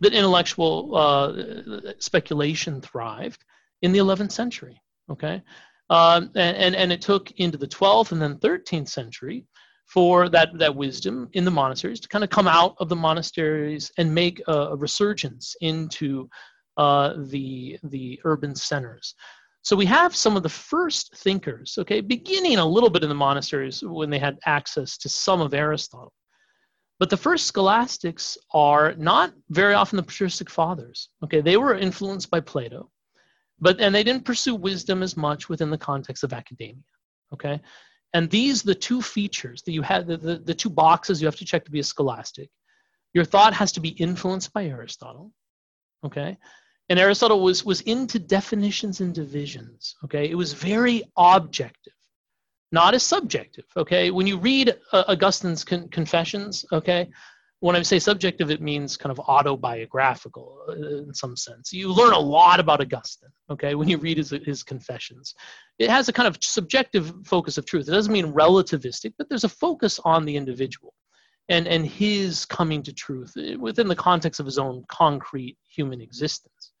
that intellectual uh, speculation thrived in the 11th century. Okay, um, and, and and it took into the 12th and then 13th century for that that wisdom in the monasteries to kind of come out of the monasteries and make a, a resurgence into uh, the the urban centers. So we have some of the first thinkers, okay, beginning a little bit in the monasteries when they had access to some of Aristotle. But the first scholastics are not very often the patristic fathers. Okay, they were influenced by Plato, but and they didn't pursue wisdom as much within the context of academia. Okay, and these the two features that you have the, the, the two boxes you have to check to be a scholastic. Your thought has to be influenced by Aristotle. Okay, and Aristotle was, was into definitions and divisions, okay? It was very objective, not as subjective, okay? When you read uh, Augustine's con- Confessions, okay, when I say subjective, it means kind of autobiographical uh, in some sense. You learn a lot about Augustine, okay, when you read his, his confessions. It has a kind of subjective focus of truth. It doesn't mean relativistic, but there's a focus on the individual and, and his coming to truth uh, within the context of his own concrete human existence.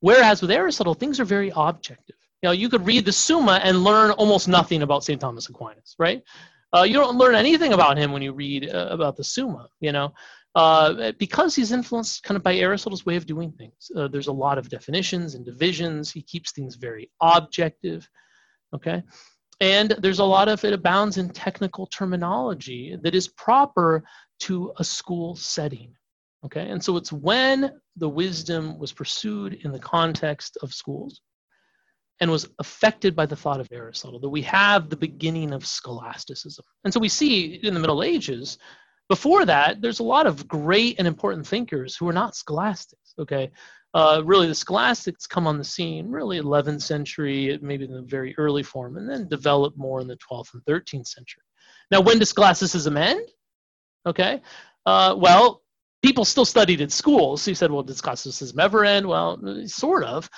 Whereas with Aristotle, things are very objective. You know, you could read the Summa and learn almost nothing about St. Thomas Aquinas, right? Uh, you don't learn anything about him when you read uh, about the Summa, you know, uh, because he's influenced kind of by Aristotle's way of doing things. Uh, there's a lot of definitions and divisions. He keeps things very objective, okay? And there's a lot of it abounds in technical terminology that is proper to a school setting, okay? And so it's when the wisdom was pursued in the context of schools and was affected by the thought of Aristotle, that we have the beginning of scholasticism. And so we see in the Middle Ages, before that, there's a lot of great and important thinkers who are not scholastics, okay? Uh, really, the scholastics come on the scene really 11th century, maybe in the very early form, and then develop more in the 12th and 13th century. Now, when does scholasticism end? Okay, uh, well, people still studied at schools. So you said, well, did scholasticism ever end? Well, sort of.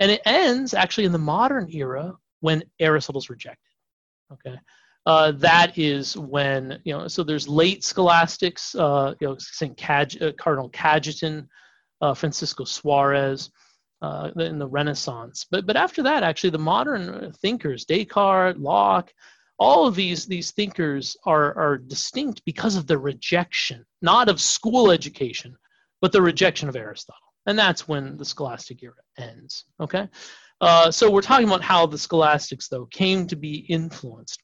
And it ends actually in the modern era when Aristotle's rejected. Okay. Uh, that is when, you know, so there's late scholastics, uh, you know. Cag- uh, Cardinal Cajetan, uh, Francisco Suarez, uh, in the Renaissance. But, but after that, actually, the modern thinkers, Descartes, Locke, all of these, these thinkers are, are distinct because of the rejection, not of school education, but the rejection of Aristotle and that's when the scholastic era ends okay? Uh, so we're talking about how the scholastics though came to be influenced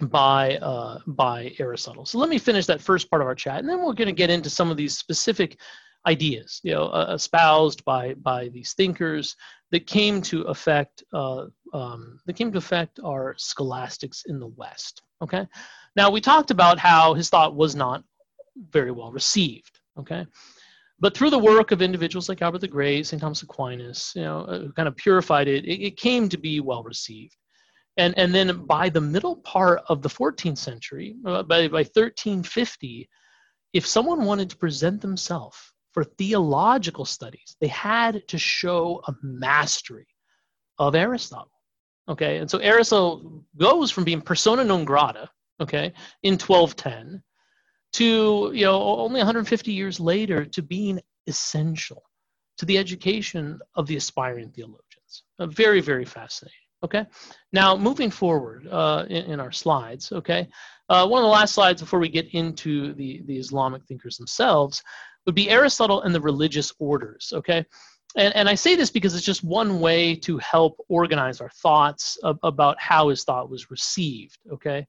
by uh, by aristotle. So let me finish that first part of our chat and then we're going to get into some of these specific ideas you know uh, espoused by by these thinkers that came to affect uh, um, that came to affect our scholastics in the west okay? Now we talked about how his thought was not very well received okay but through the work of individuals like Albert the Great, St. Thomas Aquinas, you know, uh, kind of purified it, it, it, came to be well received. And, and then by the middle part of the 14th century, uh, by, by 1350, if someone wanted to present themselves for theological studies, they had to show a mastery of Aristotle. Okay, and so Aristotle goes from being persona non grata, okay, in 1210 to you know only 150 years later to being essential to the education of the aspiring theologians. Uh, very very fascinating okay? Now moving forward uh, in, in, our slides okay? Uh, one of the last slides before we get into the, the islamic thinkers themselves would be aristotle and the religious orders okay? And, and i say this because it's just one way to help organize our thoughts ab- about how his thought was received okay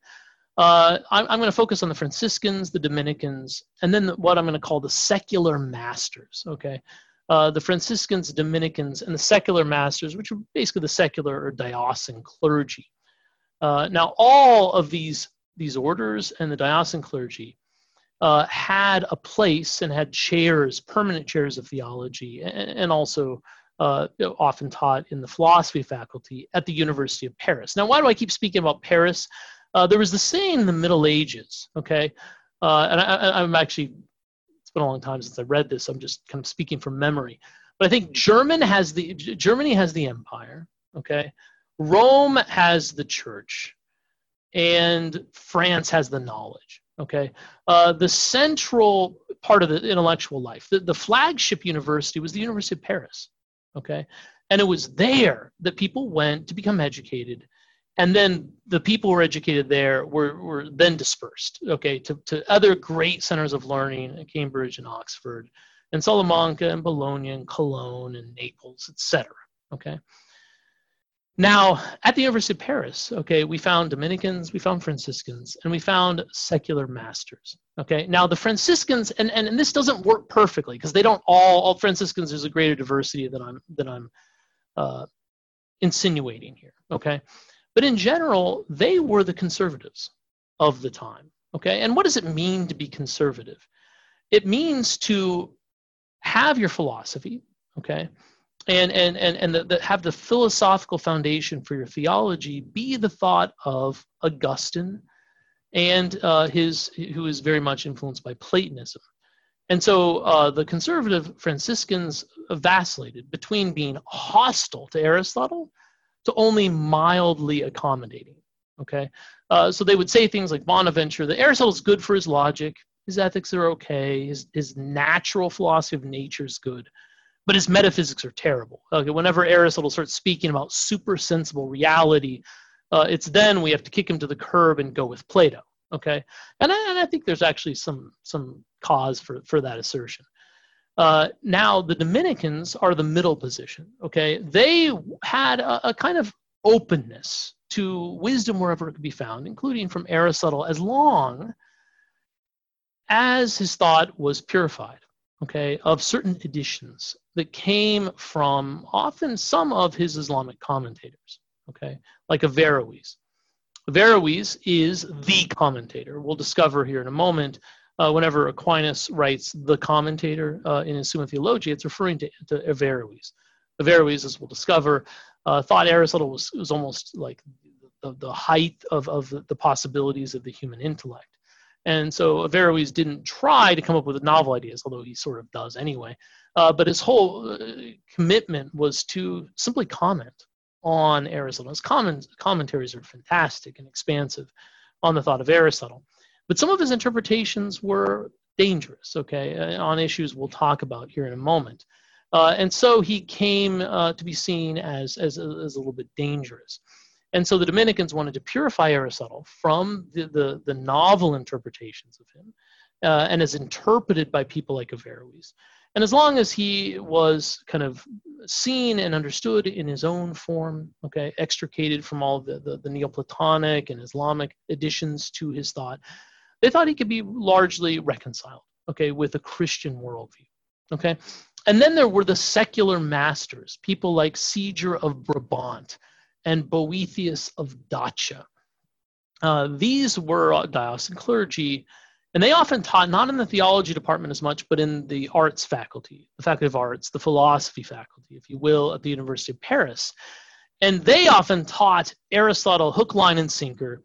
uh, I'm, I'm going to focus on the Franciscans, the Dominicans, and then what I'm going to call the secular masters. Okay, uh, the Franciscans, Dominicans, and the secular masters, which are basically the secular or diocesan clergy. Uh, now, all of these these orders and the diocesan clergy uh, had a place and had chairs, permanent chairs of theology, and, and also uh, often taught in the philosophy faculty at the University of Paris. Now, why do I keep speaking about Paris? Uh, there was the saying in the Middle Ages, okay, uh, and I, am actually, it's been a long time since I read this. I'm just kind of speaking from memory, but I think German has the Germany has the empire, okay, Rome has the church, and France has the knowledge. Okay, uh, the central part of the intellectual life, the, the flagship university was the University of Paris. Okay, and it was there that people went to become educated and then the people who were educated there were, were then dispersed okay to, to other great centers of learning at cambridge and oxford and salamanca and bologna and cologne and naples etc okay? Now at the university of paris okay we found dominicans we found franciscans and we found secular masters okay? Now the franciscans and, and, and this doesn't work perfectly because they don't all all franciscans there's a greater diversity than i'm than i'm uh, insinuating here okay but in general, they were the conservatives of the time. Okay, and what does it mean to be conservative? It means to have your philosophy, okay, and and and and the, the, have the philosophical foundation for your theology be the thought of Augustine, and uh, his who is very much influenced by Platonism. And so uh, the conservative Franciscans vacillated between being hostile to Aristotle to only mildly accommodating. Okay, uh, so they would say things like Bonaventure that Aristotle's good for his logic, his ethics are okay, his, his natural philosophy of nature is good, but his metaphysics are terrible. Okay, whenever Aristotle starts speaking about super sensible reality, uh, it's then we have to kick him to the curb and go with Plato. Okay, and I, and I think there's actually some some cause for for that assertion. Uh, now the Dominicans are the middle position. Okay, they had a, a kind of openness to wisdom wherever it could be found, including from Aristotle, as long as his thought was purified okay, of certain editions that came from often some of his Islamic commentators, okay, like Averroes. Averroes is the commentator. We'll discover here in a moment. Uh, whenever Aquinas writes the commentator uh, in his Summa Theologiae, it's referring to, to Averroes. Averroes, as we'll discover, uh, thought Aristotle was, was almost like the, the height of, of the possibilities of the human intellect. And so Averroes didn't try to come up with novel ideas, although he sort of does anyway. Uh, but his whole uh, commitment was to simply comment on Aristotle. His comment, commentaries are fantastic and expansive on the thought of Aristotle. But some of his interpretations were dangerous, okay, uh, on issues we'll talk about here in a moment. Uh, and so he came uh, to be seen as, as, as a little bit dangerous. And so the Dominicans wanted to purify Aristotle from the, the, the novel interpretations of him uh, and as interpreted by people like Averroes. And as long as he was kind of seen and understood in his own form, okay, extricated from all the, the, the Neoplatonic and Islamic additions to his thought, they thought he could be largely reconciled, okay, with a Christian worldview, okay? And then there were the secular masters, people like Siger of Brabant, and Boethius of Dacia. Uh, these were diocesan clergy, and they often taught not in the theology department as much, but in the arts faculty, the faculty of arts, the philosophy faculty, if you will, at the University of Paris. And they often taught Aristotle hook, line, and sinker,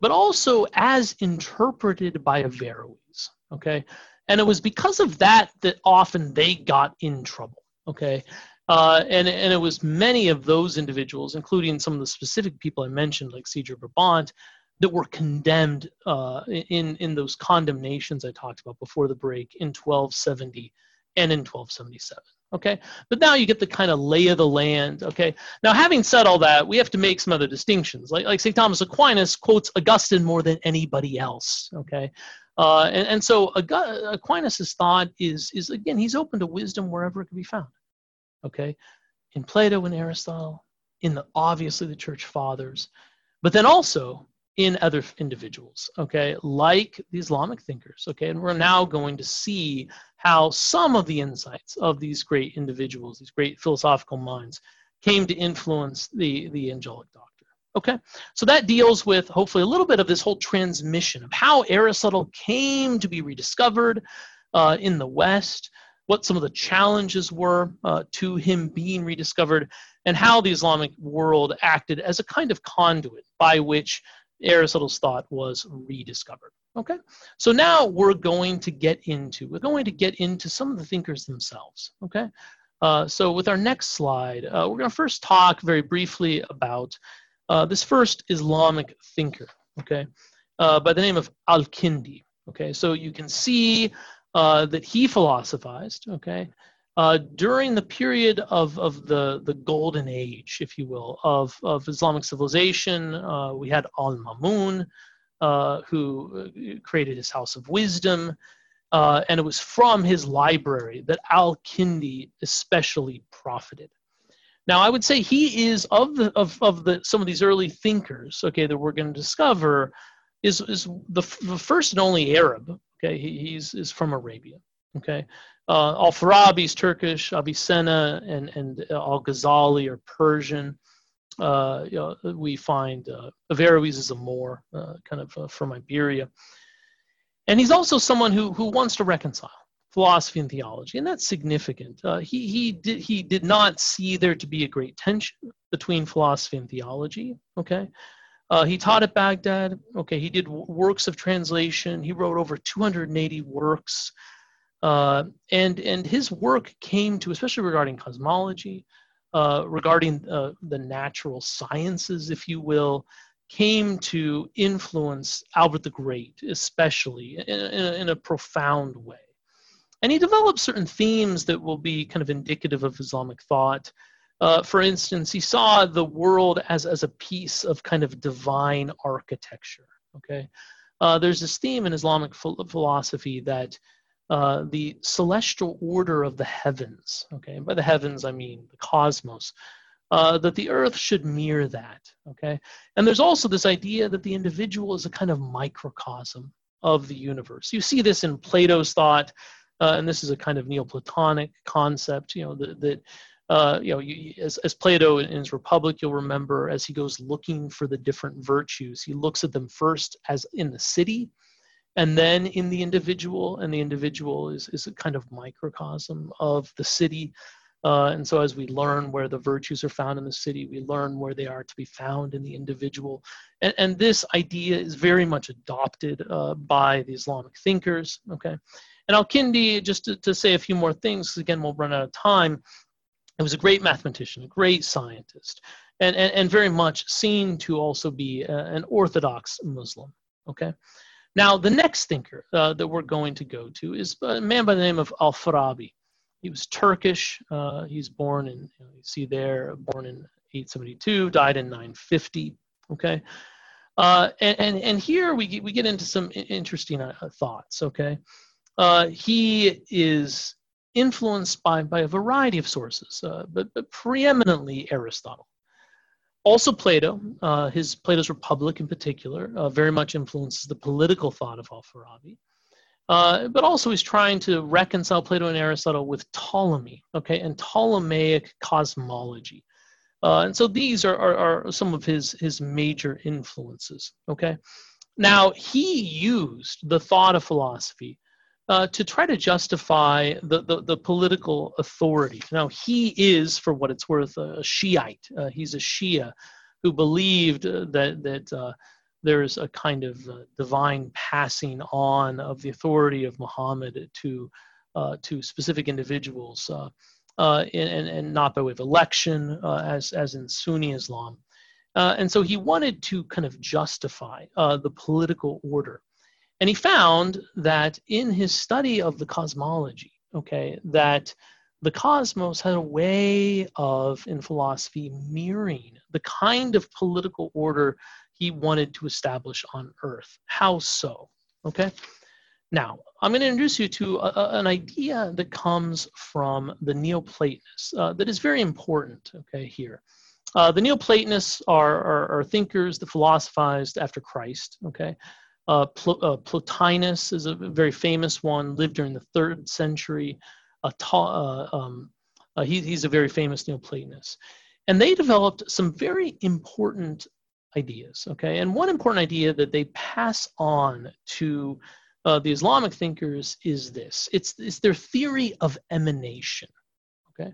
but also as interpreted by Averroes. Okay. And it was because of that that often they got in trouble. Okay. Uh, and, and it was many of those individuals, including some of the specific people I mentioned, like Siger of Brabant, that were condemned uh, in, in those condemnations I talked about before the break in 1270 and in 1277. Okay, but now you get the kind of lay of the land. Okay, now having said all that, we have to make some other distinctions. Like, like St. Thomas Aquinas quotes Augustine more than anybody else. Okay, uh, and, and so Aquinas' thought is, is, again, he's open to wisdom wherever it can be found okay, in Plato and Aristotle, in the obviously the church fathers, but then also in other individuals, okay, like the Islamic thinkers, okay, and we're now going to see how some of the insights of these great individuals, these great philosophical minds, came to influence the, the angelic doctor. Okay, so that deals with hopefully a little bit of this whole transmission of how Aristotle came to be rediscovered uh, in the West, what some of the challenges were uh, to him being rediscovered, and how the Islamic world acted as a kind of conduit by which Aristotle's thought was rediscovered. Okay, so now we're going to get into we're going to get into some of the thinkers themselves. Okay, uh, so with our next slide, uh, we're going to first talk very briefly about uh, this first Islamic thinker. Okay, uh, by the name of Al-Kindi. Okay, so you can see uh, that he philosophized, okay, uh, during the period of, of the, the golden age, if you will, of, of Islamic civilization. Uh, we had Al Mamun, uh, who uh, created his House of Wisdom, uh, and it was from his library that Al Kindi especially profited. Now, I would say he is of the of, of the some of these early thinkers, okay, that we're going to discover, is is the, the first and only Arab Okay, he, he's is from Arabia. Okay, uh, Al Farabi's Turkish, Avicenna and and Al Ghazali are Persian. Uh, you know, we find uh, Averroes is a Moor, uh, kind of uh, from Iberia, and he's also someone who who wants to reconcile philosophy and theology, and that's significant. Uh, he he did he did not see there to be a great tension between philosophy and theology. Okay, uh, he taught at Baghdad. Okay, he did works of translation. He wrote over 280 works, uh, and and his work came to, especially regarding cosmology, uh, regarding uh, the natural sciences, if you will, came to influence Albert the Great, especially in, in, a, in a profound way. And he developed certain themes that will be kind of indicative of Islamic thought. Uh, for instance, he saw the world as, as a piece of kind of divine architecture. Okay, uh, there's this theme in Islamic ph- philosophy that uh, the celestial order of the heavens, okay, and by the heavens I mean the cosmos, uh, that the earth should mirror that, okay? And there's also this idea that the individual is a kind of microcosm of the universe. You see this in Plato's thought, uh, and this is a kind of Neoplatonic concept, you know, that, uh, you know, you, as, as Plato in his Republic, you'll remember as he goes looking for the different virtues, he looks at them first as in the city, and then in the individual, and the individual is, is a kind of microcosm of the city. Uh, and so, as we learn where the virtues are found in the city, we learn where they are to be found in the individual. And, and this idea is very much adopted uh, by the Islamic thinkers. Okay. And Al Kindi, just to, to say a few more things, because again, we'll run out of time. It was a great mathematician, a great scientist, and, and, and very much seen to also be a, uh, an Orthodox Muslim. Okay. Now, the next thinker uh, that we're going to go to is a man by the name of Al Farabi. He was Turkish. Uh, he's born in, you, know, you, see there, born in 872, died in 950. Okay. Uh, and, and, and here we get, we get into some interesting uh, thoughts. Okay. Uh, he is influenced by, by a variety of sources, uh, but, but preeminently Aristotle. Also, Plato, uh, his Plato's Republic in particular, uh, very much influences the political thought of Al-Farabi. Uh, but also he's trying to reconcile Plato and Aristotle with Ptolemy, okay, and Ptolemaic cosmology. Uh, and so these are, are, are, some of his, his major influences, okay? Now, he used the thought of philosophy uh, to try to justify the, the, the, political authority. Now, he is, for what it's worth, a Shiite. Uh, he's a Shia who believed uh, that, that uh, there's a kind of uh, divine passing on of the authority of Muhammad to, uh, to specific individuals, and, and not by way of election, as, as in Sunni Islam. and so he wanted to kind of justify the political order. And he found that in his study of the cosmology, okay, that the cosmos had a way of, in philosophy, mirroring the kind of political order he wanted to establish on Earth. How so? Okay. Now, I'm going to introduce you to a, a, an idea that comes from the Neoplatonists uh, that is very important, okay, here. Uh, the Neoplatonists are, are, are, thinkers that philosophized after Christ, okay? Uh, Pl- uh, Plotinus is a very famous one, lived during the third century. Uh, ta- um, he, he's a very famous Neoplatonist. And they developed some very important ideas, okay? And one important idea that they pass on to uh, the Islamic thinkers is this it's, it's their theory of emanation, okay?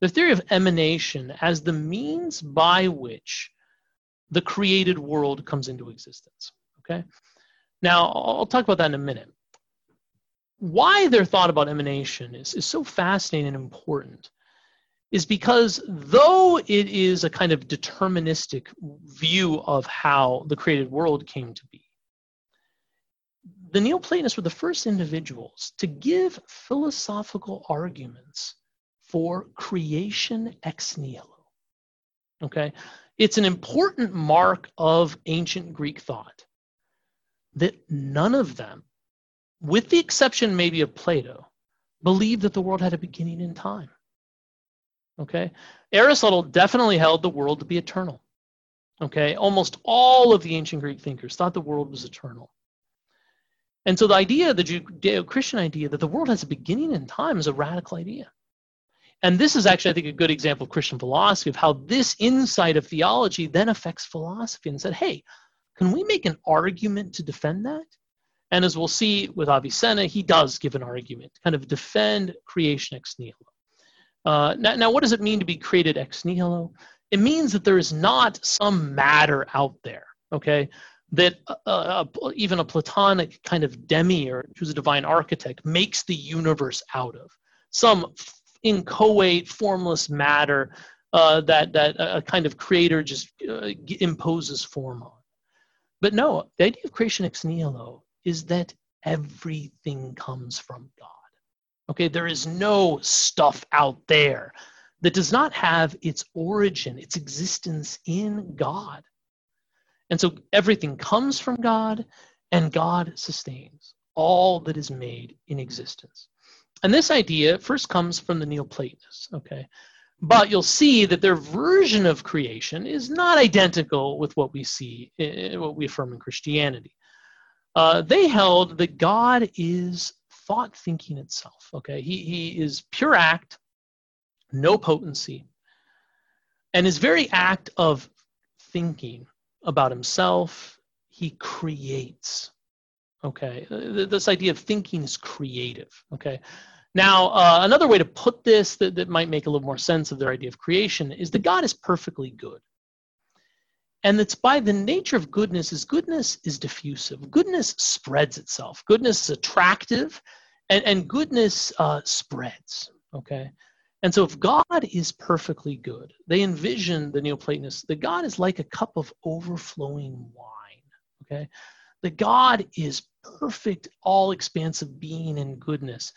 The theory of emanation as the means by which the created world comes into existence, okay? Now, I'll talk about that in a minute. Why their thought about emanation is, is so fascinating and important is because though it is a kind of deterministic view of how the created world came to be, the Neoplatonists were the first individuals to give philosophical arguments for creation ex nihilo. Okay? It's an important mark of ancient Greek thought that none of them, with the exception maybe of Plato, believed that the world had a beginning in time. Okay? Aristotle definitely held the world to be eternal. Okay? Almost all of the ancient Greek thinkers thought the world was eternal. And so the idea, the Judeo Christian idea that the world has a beginning in time is a radical idea. And this is actually, I think, a good example of Christian philosophy of how this insight of theology then affects philosophy and said, hey, can we make an argument to defend that? And as we'll see with Avicenna, he does give an argument, kind of defend creation ex nihilo. Uh, now, now, what does it mean to be created ex nihilo? It means that there is not some matter out there, okay, that uh, uh, even a Platonic kind of demiurge who's a divine architect makes the universe out of. Some inchoate, formless matter uh, that, that a kind of creator just uh, imposes form on. But no, the idea of creation ex nihilo is that everything comes from God. Okay, there is no stuff out there that does not have its origin, its existence in God. And so everything comes from God, and God sustains all that is made in existence. And this idea first comes from the Neoplatonists, okay? But you'll see that their version of creation is not identical with what we see, what we affirm in Christianity. Uh, they held that God is thought thinking itself, okay? He, he is pure act, no potency, and his very act of thinking about himself, he creates. Okay, this idea of thinking is creative. Okay, now uh, another way to put this that, that might make a little more sense of their idea of creation is that God is perfectly good. And that's by the nature of goodness is goodness is diffusive. Goodness spreads itself. Goodness is attractive, and, and goodness uh, spreads. Okay, and so, if God is perfectly good, they envision the Neoplatonists that God is like a cup of overflowing wine. Okay, that God is perfect, all expansive being and goodness,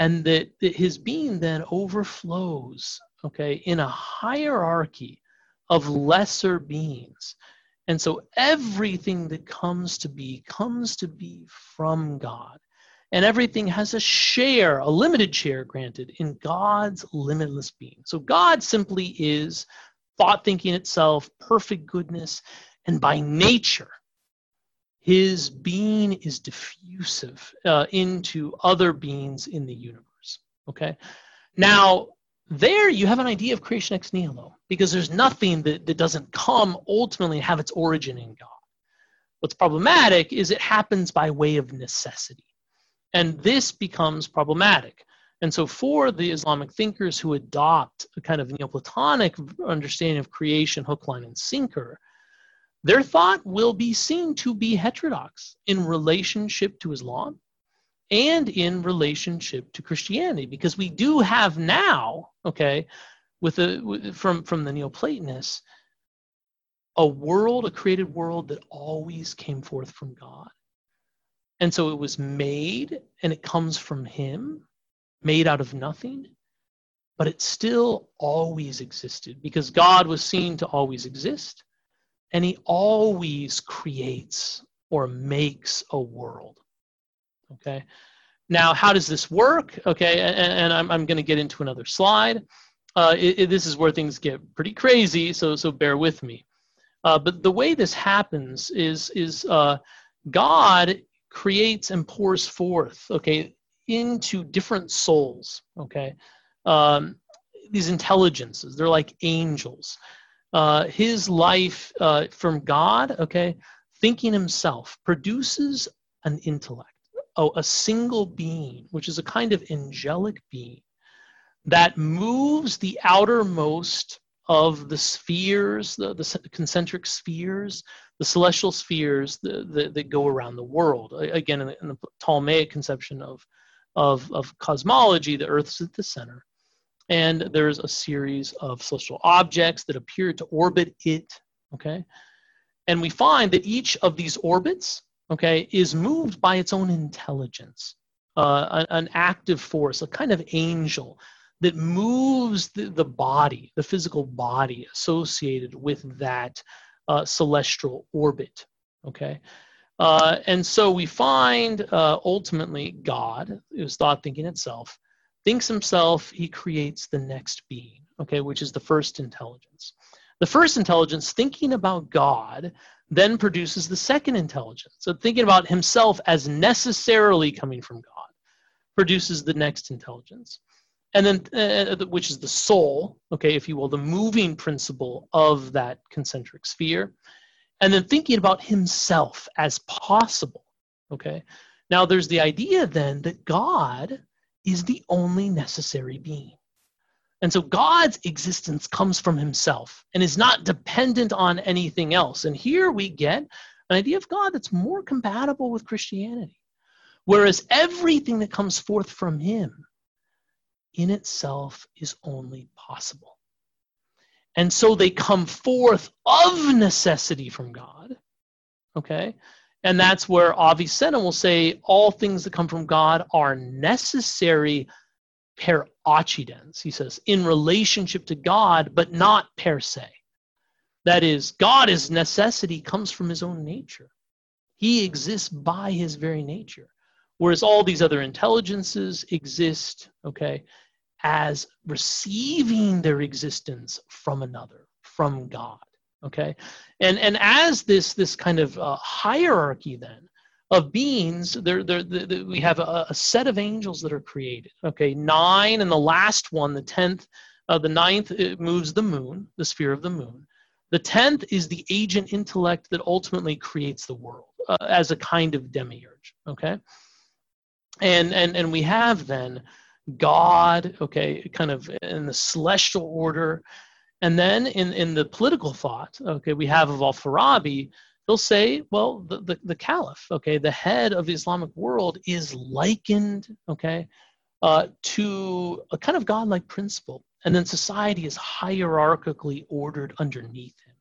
and that, that his being then overflows. Okay, in a hierarchy of lesser beings. And so everything that comes to be comes to be from God and everything has a share, a limited share granted in God's limitless being. So God simply is thought thinking itself, perfect goodness, and by nature, his being is diffusive uh, into other beings in the universe. Okay? Now, there you have an idea of creation ex nihilo because there's nothing that, that doesn't come ultimately have its origin in God. What's problematic is it happens by way of necessity. And this becomes problematic. And so, for the Islamic thinkers who adopt a kind of Neoplatonic understanding of creation, hook, line, and sinker, their thought will be seen to be heterodox in relationship to Islam and in relationship to Christianity, because we do have now, okay, with a from from the Neoplatonists, a world, a created world that always came forth from God. And so it was made and it comes from Him, made out of nothing, but it still always existed because God was seen to always exist and He always creates or makes a world. Okay. Now, how does this work? Okay, and, and I'm, I'm going to get into another slide. Uh, it, it, this is where things get pretty crazy, so so bear with me. Uh, but the way this happens is is uh, God creates and pours forth, okay, into different souls, okay? Um, these intelligences, they're like angels. Uh, his life uh, from God, okay, thinking himself, produces an intellect, oh, a single being, which is a kind of angelic being that moves the outermost of the spheres, the, the concentric spheres the celestial spheres that, that, that go around the world. Again, in the, in the, Ptolemaic conception of, of, of cosmology, the Earth's at the center. And there's a series of celestial objects that appear to orbit it, okay? And we find that each of these orbits, okay, is moved by its own intelligence, uh, an, an active force, a kind of angel that moves the, the body, the physical body associated with that uh, celestial orbit. Okay. Uh, and so we find uh, ultimately God, is thought thinking itself, thinks himself, he creates the next being, okay, which is the first intelligence. The first intelligence, thinking about God, then produces the second intelligence. So thinking about himself as necessarily coming from God produces the next intelligence and then uh, uh which is the soul okay if you will the moving principle of that concentric sphere and then thinking about himself as possible okay now there's the idea then that god is the only necessary being and so god's existence comes from himself and is not dependent on anything else and here we get an idea of god that's more compatible with christianity whereas everything that comes forth from him in itself is only possible. And so they come forth of necessity from God. Okay? And that's where Avicenna will say all things that come from God are necessary per accidens, he says, in relationship to God, but not per se. That is, God is necessity comes from his own nature. He exists by his very nature. Whereas all these other intelligences exist, okay, as receiving their existence from another, from God. Okay, and and as this this kind of uh, hierarchy then of beings, there, there, we have a, a, set of angels that are created. Okay, nine, and the last one, the tenth, uh, the ninth, it moves the moon, the sphere of the moon. The tenth is the agent intellect that ultimately creates the world uh, as a kind of demiurge. Okay, and and and we have then God. Okay, kind of in the celestial order, and then in in the political thought. Okay, we have of Al-Farabi. He'll say, well, the, the, the caliph, okay, the head of the Islamic world is likened, okay, uh, to a kind of godlike principle and then society is hierarchically ordered underneath him.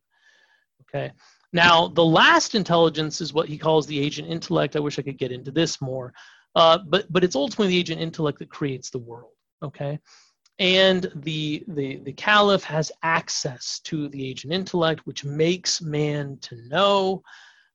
Okay. Now, the last intelligence is what he calls the agent intellect. I wish I could get into this more, uh, but but it's ultimately the agent intellect that creates the world. Okay, and the the the caliph has access to the agent intellect, which makes man to know,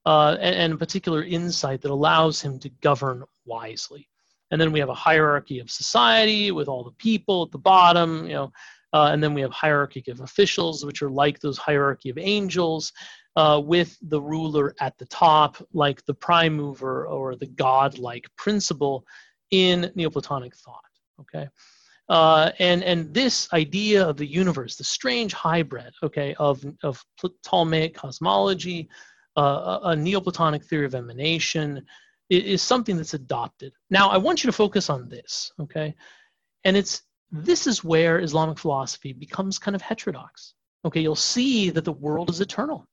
uh, and, and a particular insight that allows him to govern wisely. And then we have a hierarchy of society with all the people at the bottom you know uh, and then we have hierarchy of officials which are like those hierarchy of angels uh, with the ruler at the top like the prime mover or the god-like principle in neoplatonic thought okay uh, and and this idea of the universe the strange hybrid okay of of ptolemaic cosmology uh, a, a neoplatonic theory of emanation is something that's adopted. Now, I want you to focus on this, okay? And it's this is where Islamic philosophy becomes kind of heterodox. Okay, you'll see that the world is eternal.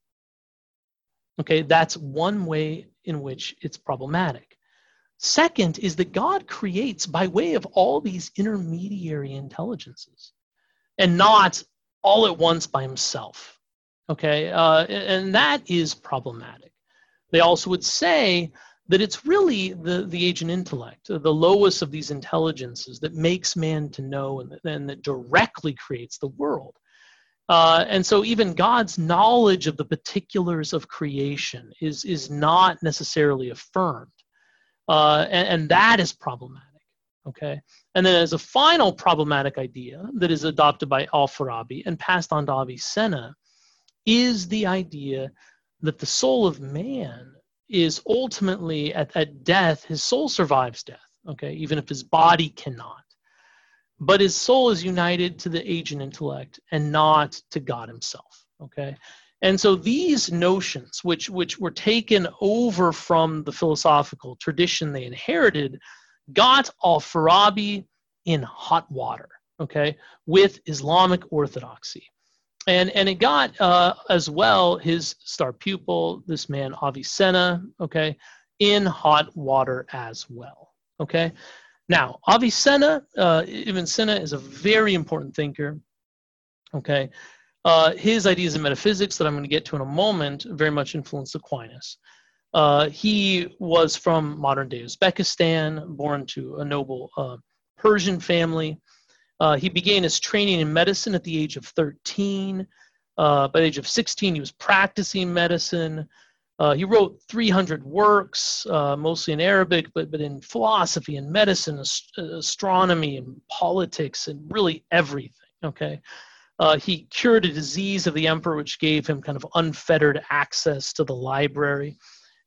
Okay, that's one way in which it's problematic. Second is that God creates by way of all these intermediary intelligences and not all at once by himself. Okay, uh, and that is problematic. They also would say that it's really the, the agent intellect, the lowest of these intelligences that makes man to know and, and that directly creates the world. Uh, and so even God's knowledge of the particulars of creation is, is not necessarily affirmed. Uh, and, and that is problematic. Okay. And then as a final problematic idea that is adopted by Al-Farabi and passed on to Avicenna is the idea that the soul of man is ultimately at, at death, his soul survives death, okay, even if his body cannot. But his soul is united to the agent intellect and not to God himself, okay? And so these notions, which, which were taken over from the philosophical tradition they inherited, got al Farabi in hot water, okay, with Islamic orthodoxy and and it got uh, as well his star pupil, this man Avicenna, okay, in hot water as well. Okay, now Avicenna, uh, Ibn Sina is a very important thinker. Okay, uh, his ideas in metaphysics that I'm going to get to in a moment very much influenced Aquinas. Uh, he was from modern day Uzbekistan, born to a noble uh, Persian family. Uh, he began his training in medicine at the age of 13. Uh, by the age of 16, he was practicing medicine. Uh, he wrote 300 works, mostly in Arabic, but, but in philosophy and medicine, ast- astronomy and politics, and really everything. Okay. Uh, he cured a disease of the emperor, which gave him kind of unfettered access to the library.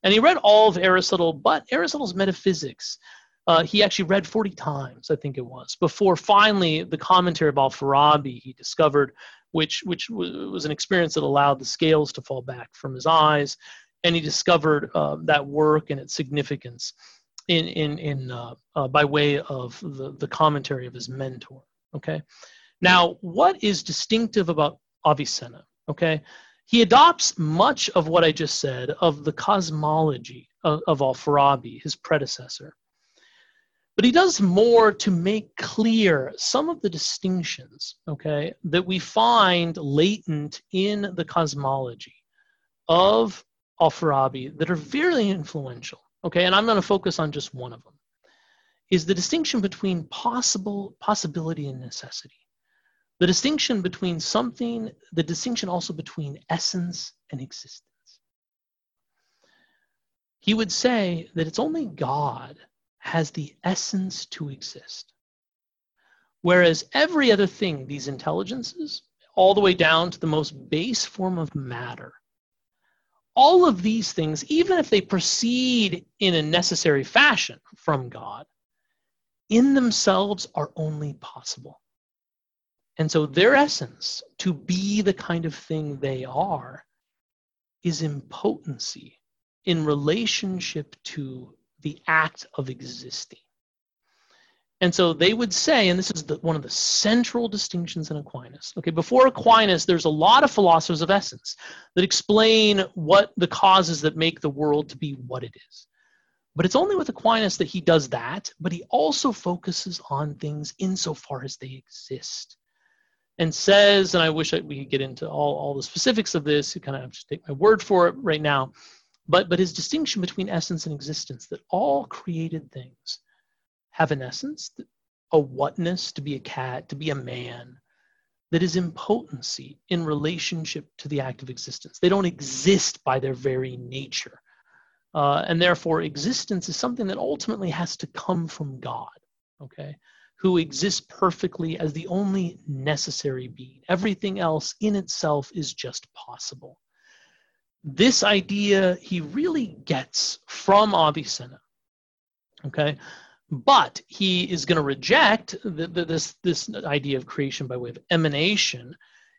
And he read all of Aristotle, but Aristotle's metaphysics uh, he actually read 40 times, I think it was, before finally the commentary about Farabi he discovered, which, which was an experience that allowed the scales to fall back from his eyes. And he discovered uh, that work and its significance in, in, in, uh, uh, by way of the, the commentary of his mentor. Okay. Now, what is distinctive about Avicenna? Okay. He adopts much of what I just said of the cosmology of, of Al-Farabi, his predecessor. But he does more to make clear some of the distinctions, okay, that we find latent in the cosmology of Al-Farabi that are very influential, okay, and I'm going to focus on just one of them. is the distinction between possible possibility and necessity. The distinction between something, the distinction also between essence and existence. He would say that it's only God has the essence to exist. Whereas every other thing, these intelligences, all the way down to the most base form of matter, all of these things, even if they proceed in a necessary fashion from God, in themselves are only possible. And so their essence, to be the kind of thing they are, is in potency in relationship to the act of existing. And so they would say, and this is the, one of the central distinctions in Aquinas. Okay, before Aquinas, there's a lot of philosophers of essence that explain what the causes that make the world to be what it is. But it's only with Aquinas that he does that, but he also focuses on things insofar as they exist. And says, and I wish I, we could get into all, all the specifics of this, you kind of have to take my word for it right now, but, but his distinction between essence and existence, that all created things have an essence, a whatness, to be a cat, to be a man, that is in potency in relationship to the act of existence. They don't exist by their very nature. Uh, and therefore, existence is something that ultimately has to come from God, okay, who exists perfectly as the only necessary being. Everything else in itself is just possible. This idea he really gets from Avicenna, okay, but he is going to reject the, the, this, this idea of creation by way of emanation,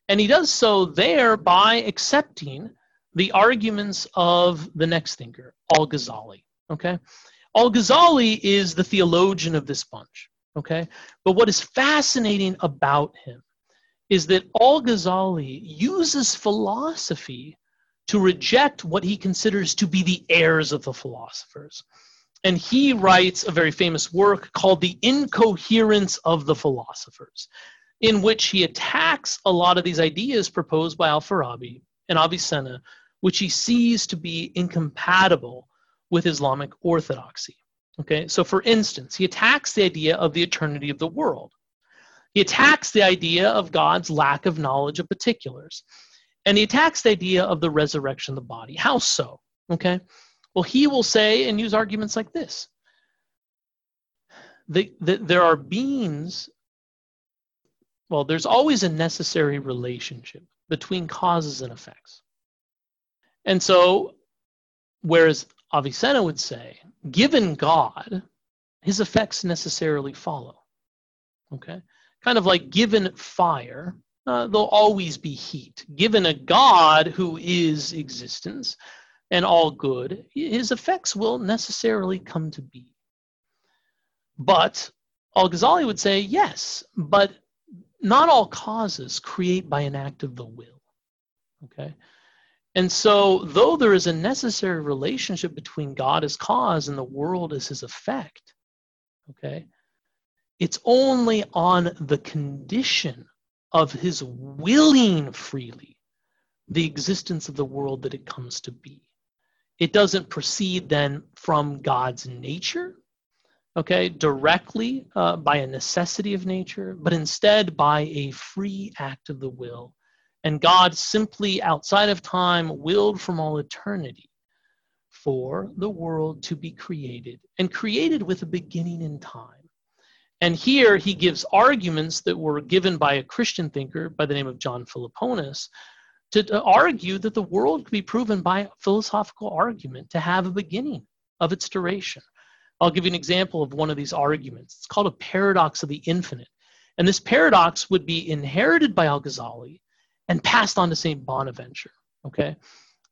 and he does so there by accepting the arguments of the next thinker, Al Ghazali. Okay, Al Ghazali is the theologian of this bunch. Okay, but what is fascinating about him is that Al Ghazali uses philosophy to reject what he considers to be the heirs of the philosophers. And he writes a very famous work called The Incoherence of the Philosophers, in which he attacks a lot of these ideas proposed by Al-Farabi and Avicenna which he sees to be incompatible with Islamic orthodoxy. Okay, so for instance, he attacks the idea of the eternity of the world. He attacks the idea of God's lack of knowledge of particulars. And he attacks the idea of the resurrection of the body. How so? Okay, well, he will say and use arguments like this that, there are beings, well, there's always a necessary relationship between causes and effects. And so, whereas Avicenna would say, given God, his effects necessarily follow. Okay? Kind of like given fire, uh, there'll always be heat. Given a God who is existence and all good, his effects will necessarily come to be. But Al Ghazali would say, yes, but not all causes create by an act of the will. Okay? And so, though there is a necessary relationship between God as cause and the world as his effect, okay, it's only on the condition of his willing freely the existence of the world that it comes to be. It doesn't proceed then from God's nature, okay, directly uh, by a necessity of nature, but instead by a free act of the will and God simply, outside of time, willed from all eternity for the world to be created and created with a beginning in time. And here he gives arguments that were given by a Christian thinker by the name of John Philoponus to, to argue that the world could be proven by philosophical argument to have a beginning of its duration. I'll give you an example of one of these arguments. It's called a paradox of the infinite. And this paradox would be inherited by Al Ghazali and passed on to St. Bonaventure. Okay?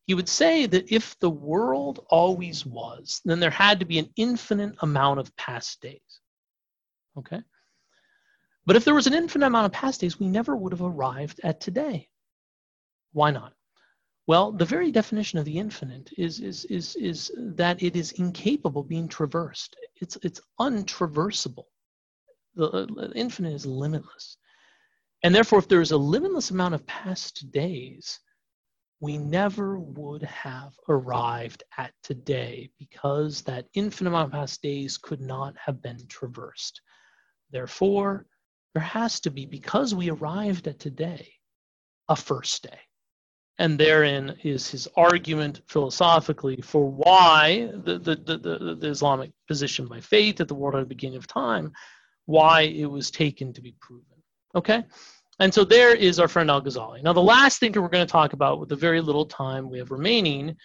He would say that if the world always was, then there had to be an infinite amount of past days. Okay? But if there was an infinite amount of past days, we never would have arrived at today. Why not? Well, the very definition of the infinite is, is, is, is that it is incapable of being traversed. It's, it's untraversable. The, the infinite is limitless. And therefore, if there is a limitless amount of past days, we never would have arrived at today because that infinite amount of past days could not have been traversed. Therefore, there has to be, because we arrived at today, a first day. And therein is his argument philosophically for why the, the, the, the, Islamic position by faith that the world at the beginning of time, why it was taken to be proven. Okay? And so there is our friend Al Ghazali. Now, the last thinker we're going to talk about with the very little time we have remaining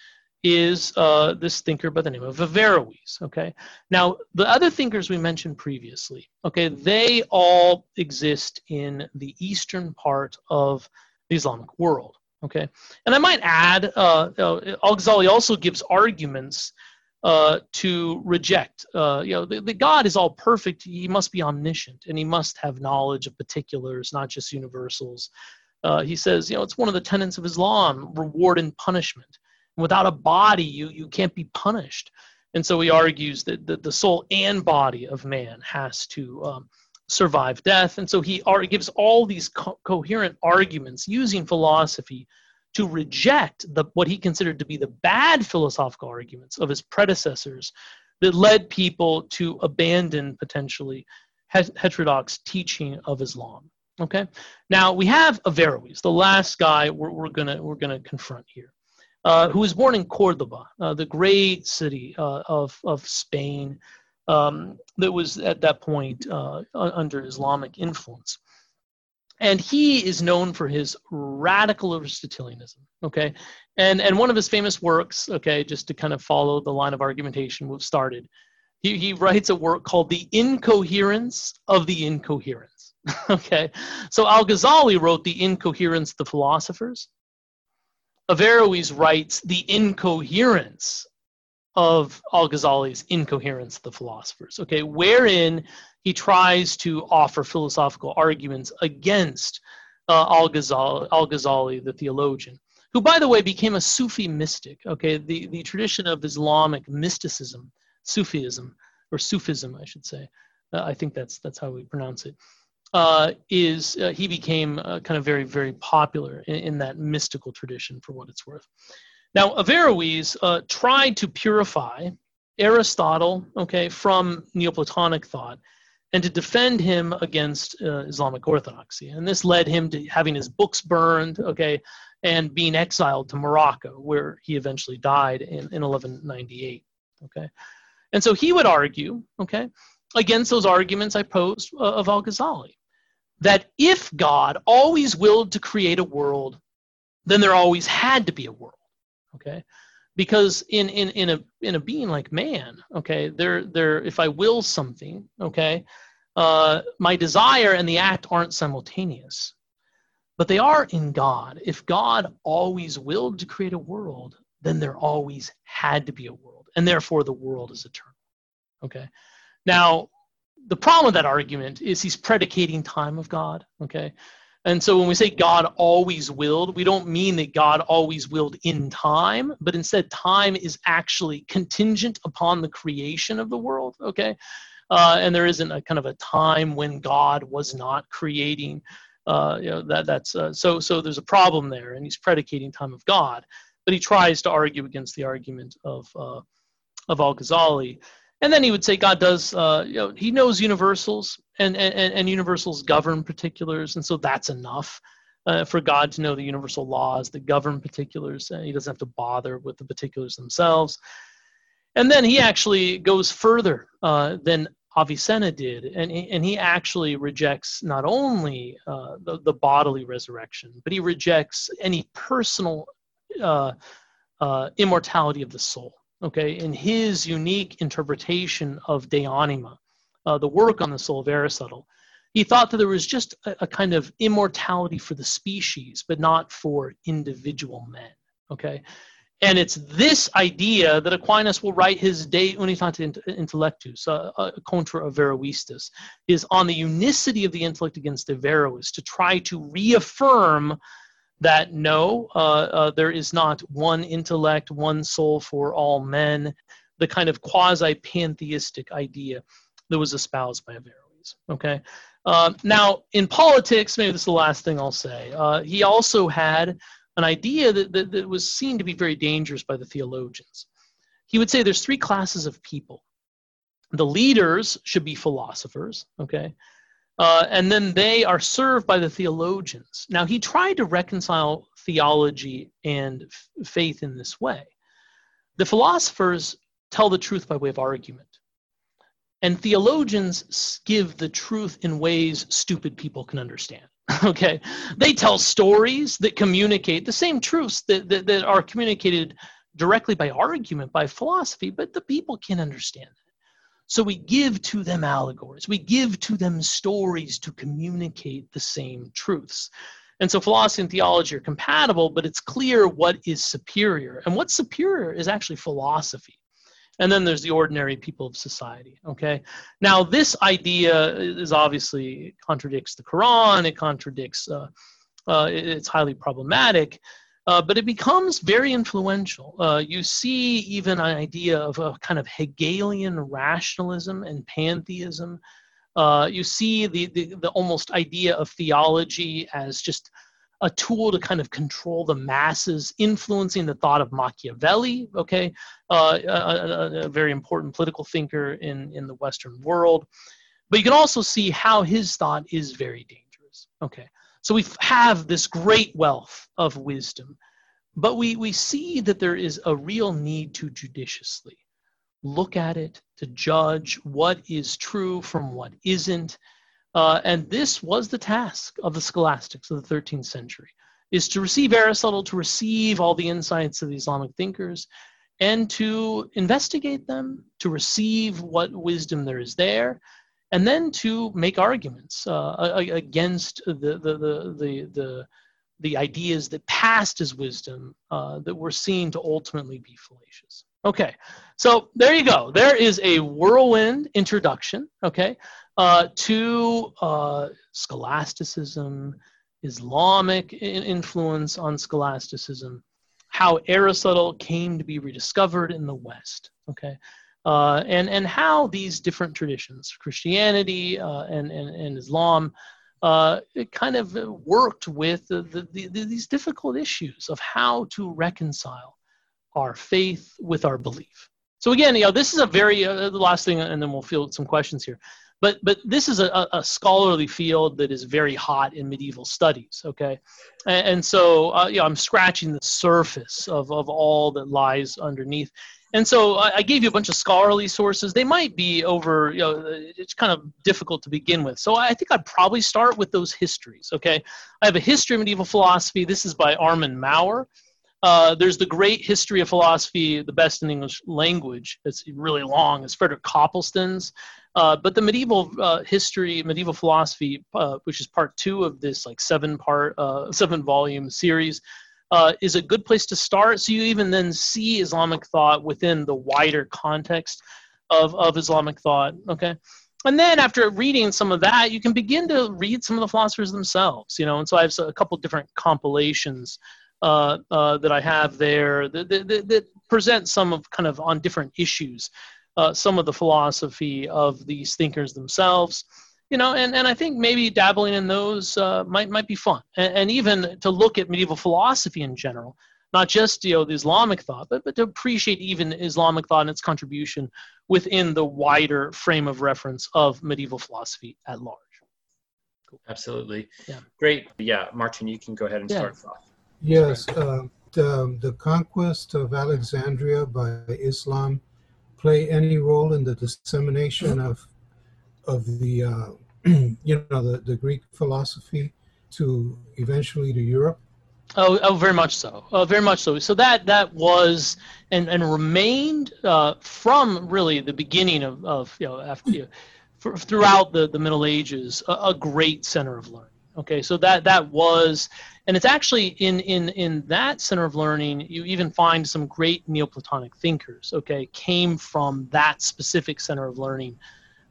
is uh, this thinker by the name of Averroes. Okay. Now, the other thinkers we mentioned previously, okay, they all exist in the eastern part of the Islamic world. Okay. And I might add, uh, uh, Al Ghazali also gives arguments uh, to reject. Uh, you know, the, the, God is all perfect. He must be omniscient and he must have knowledge of particulars, not just universals. Uh, he says, you know, it's one of the tenets of Islam reward and punishment. Without a body, you, you can't be punished. And so he argues that the, the soul and body of man has to um, survive death. And so he ar- gives all these co- coherent arguments using philosophy to reject the, what he considered to be the bad philosophical arguments of his predecessors that led people to abandon potentially heterodox teaching of Islam. Okay, now we have Averroes, the last guy we're, we're gonna we're gonna confront here uh, who was born in Cordoba, uh, the great city uh, of, of Spain um, that was at that point uh, under Islamic influence. And he is known for his radical Aristotelianism, okay? And, and one of his famous works, okay, just to kind of follow the line of argumentation we've started, he, he writes a work called The Incoherence of the Incoherence, okay? So Al Ghazali wrote The Incoherence of the Philosophers, Averroes writes the incoherence of Al Ghazali's Incoherence the Philosophers, okay, wherein he tries to offer philosophical arguments against uh, Al Ghazali, the theologian, who, by the way, became a Sufi mystic, okay, the, the tradition of Islamic mysticism, Sufism, or Sufism, I should say. Uh, I think that's, that's how we pronounce it uh, is uh, he became uh, kind of very, very popular in, in, that mystical tradition, for what it's worth. Now, Averroes uh, tried to purify Aristotle, okay, from Neoplatonic thought, and to defend him against uh, Islamic orthodoxy. And this led him to having his books burned, okay, and being exiled to Morocco, where he eventually died in, in 1198, okay. And so he would argue, okay, against those arguments I posed uh, of Al Ghazali that if God always willed to create a world, then there always had to be a world. Okay? Because in in in a in a being like man, okay, there there if I will something, okay, uh, my desire and the act aren't simultaneous, but they are in God. If God always willed to create a world, then there always had to be a world, and therefore the world is eternal. Okay. Now, the problem with that argument is he's predicating time of God. Okay. And so when we say God always willed, we don't mean that God always willed in time, but instead time is actually contingent upon the creation of the world. Okay. Uh, and there isn't a kind of a time when God was not creating. Uh, you know that that's uh, so so. There's a problem there, and he's predicating time of God, but he tries to argue against the argument of uh, of Al Ghazali. And then he would say God does, uh, you know, he knows universals and, and, and universals govern particulars. And so that's enough uh, for God to know the universal laws that govern particulars. And he doesn't have to bother with the particulars themselves. And then he actually goes further uh, than Avicenna did. And he, and he actually rejects not only uh, the, the bodily resurrection, but he rejects any personal uh, uh, immortality of the soul okay, in his unique interpretation of De Anima, uh, the work on the soul of Aristotle, he thought that there was just a, a, kind of immortality for the species, but not for individual men, okay? And it's this idea that Aquinas will write his De Unitate Intellectus, uh, uh, contra Averroistas, is on the unicity of the intellect against Averroes to try to reaffirm that no, uh, uh, there is not one intellect, one soul for all men, the kind of quasi pantheistic idea that was espoused by Averroes. Okay. Uh, now, in politics, maybe this is the last thing I'll say. Uh, he also had an idea that, that, that was seen to be very dangerous by the theologians. He would say there's three classes of people. The leaders should be philosophers, okay? Uh, and then they are served by the theologians. Now, he tried to reconcile theology and f- faith in this way. The philosophers tell the truth by way of argument, and theologians give the truth in ways stupid people can understand. okay they tell stories that communicate the same truths that, that, that, are communicated directly by argument by philosophy but the people can understand so we give to them allegories. We give to them stories to communicate the same truths. And so philosophy and theology are compatible but it's clear what is superior. And what's superior is actually philosophy. And then there's the ordinary people of society okay? Now this idea is obviously contradicts the quran it contradicts uh, uh, it's highly problematic uh, but it becomes very influential. Uh, you see even an idea of a kind of Hegelian rationalism and pantheism. Uh, you see the, the, the almost idea of theology as just a tool to kind of control the masses, influencing the thought of Machiavelli, okay, uh, a, a, a, very important political thinker in, in the Western world. But you can also see how his thought is very dangerous, okay. So we have this great wealth of wisdom, but we, we see that there is a real need to judiciously look at it, to judge what is true from what isn't, uh, and this was the task of the scholastics of the 13th century, is to receive Aristotle, to receive all the insights of the Islamic thinkers, and to investigate them, to receive what wisdom there is there, and then to make arguments uh, against the, the, the, the, the, ideas that passed as wisdom uh, that were seen to ultimately be fallacious. Okay, so there you go. There is a whirlwind introduction, okay, uh, to uh, scholasticism, Islamic influence on scholasticism, how Aristotle came to be rediscovered in the West, okay, uh, and, and how these different traditions, Christianity uh, and, and, and Islam, uh, it kind of worked with the, the, the, these difficult issues of how to reconcile our faith with our belief. So again, you know, this is a very uh, the last thing, and then we'll field some questions here. But but this is a, a, scholarly field that is very hot in medieval studies okay? And, and so uh, you know i'm scratching the surface of, of all that lies underneath and so I, I, gave you a bunch of scholarly sources they might be over you know it's kind of difficult to begin with so i think i'd probably start with those histories okay i have a history of medieval philosophy this is by Armand Maurer uh, there's the great history of philosophy, the best in English language. It's really long. It's Frederick Copleston's. Uh, but the medieval uh, history, medieval philosophy, uh, which is part two of this like seven part, uh, seven volume series, uh, is a good place to start. So you even then see Islamic thought within the wider context of, of Islamic thought. Okay. And then after reading some of that, you can begin to read some of the philosophers themselves, you know. And so I have a couple different compilations uh, uh, that I have there that, that, that, present some of kind of on different issues, uh, some of the philosophy of these thinkers themselves, you know, and, and I think maybe dabbling in those uh, might might be fun, and, and, even to look at medieval philosophy in general, not just you know the Islamic thought, but but to appreciate even Islamic thought and its contribution within the wider frame of reference of medieval philosophy at large. Cool. Absolutely. Yeah. Great. Yeah, Martin, you can go ahead and yeah. start off. Yes, uh, the, the conquest of Alexandria by Islam play any role in the dissemination of of the uh, you know the, the Greek philosophy to eventually to Europe? Oh, oh, very much so. Uh, very much so. So that that was and and remained uh, from really the beginning of, of you know after you know, throughout the the Middle Ages a, a great center of learning. Okay, so that that was, and it's actually in in in that center of learning you even find some great Neoplatonic thinkers. Okay, came from that specific center of learning.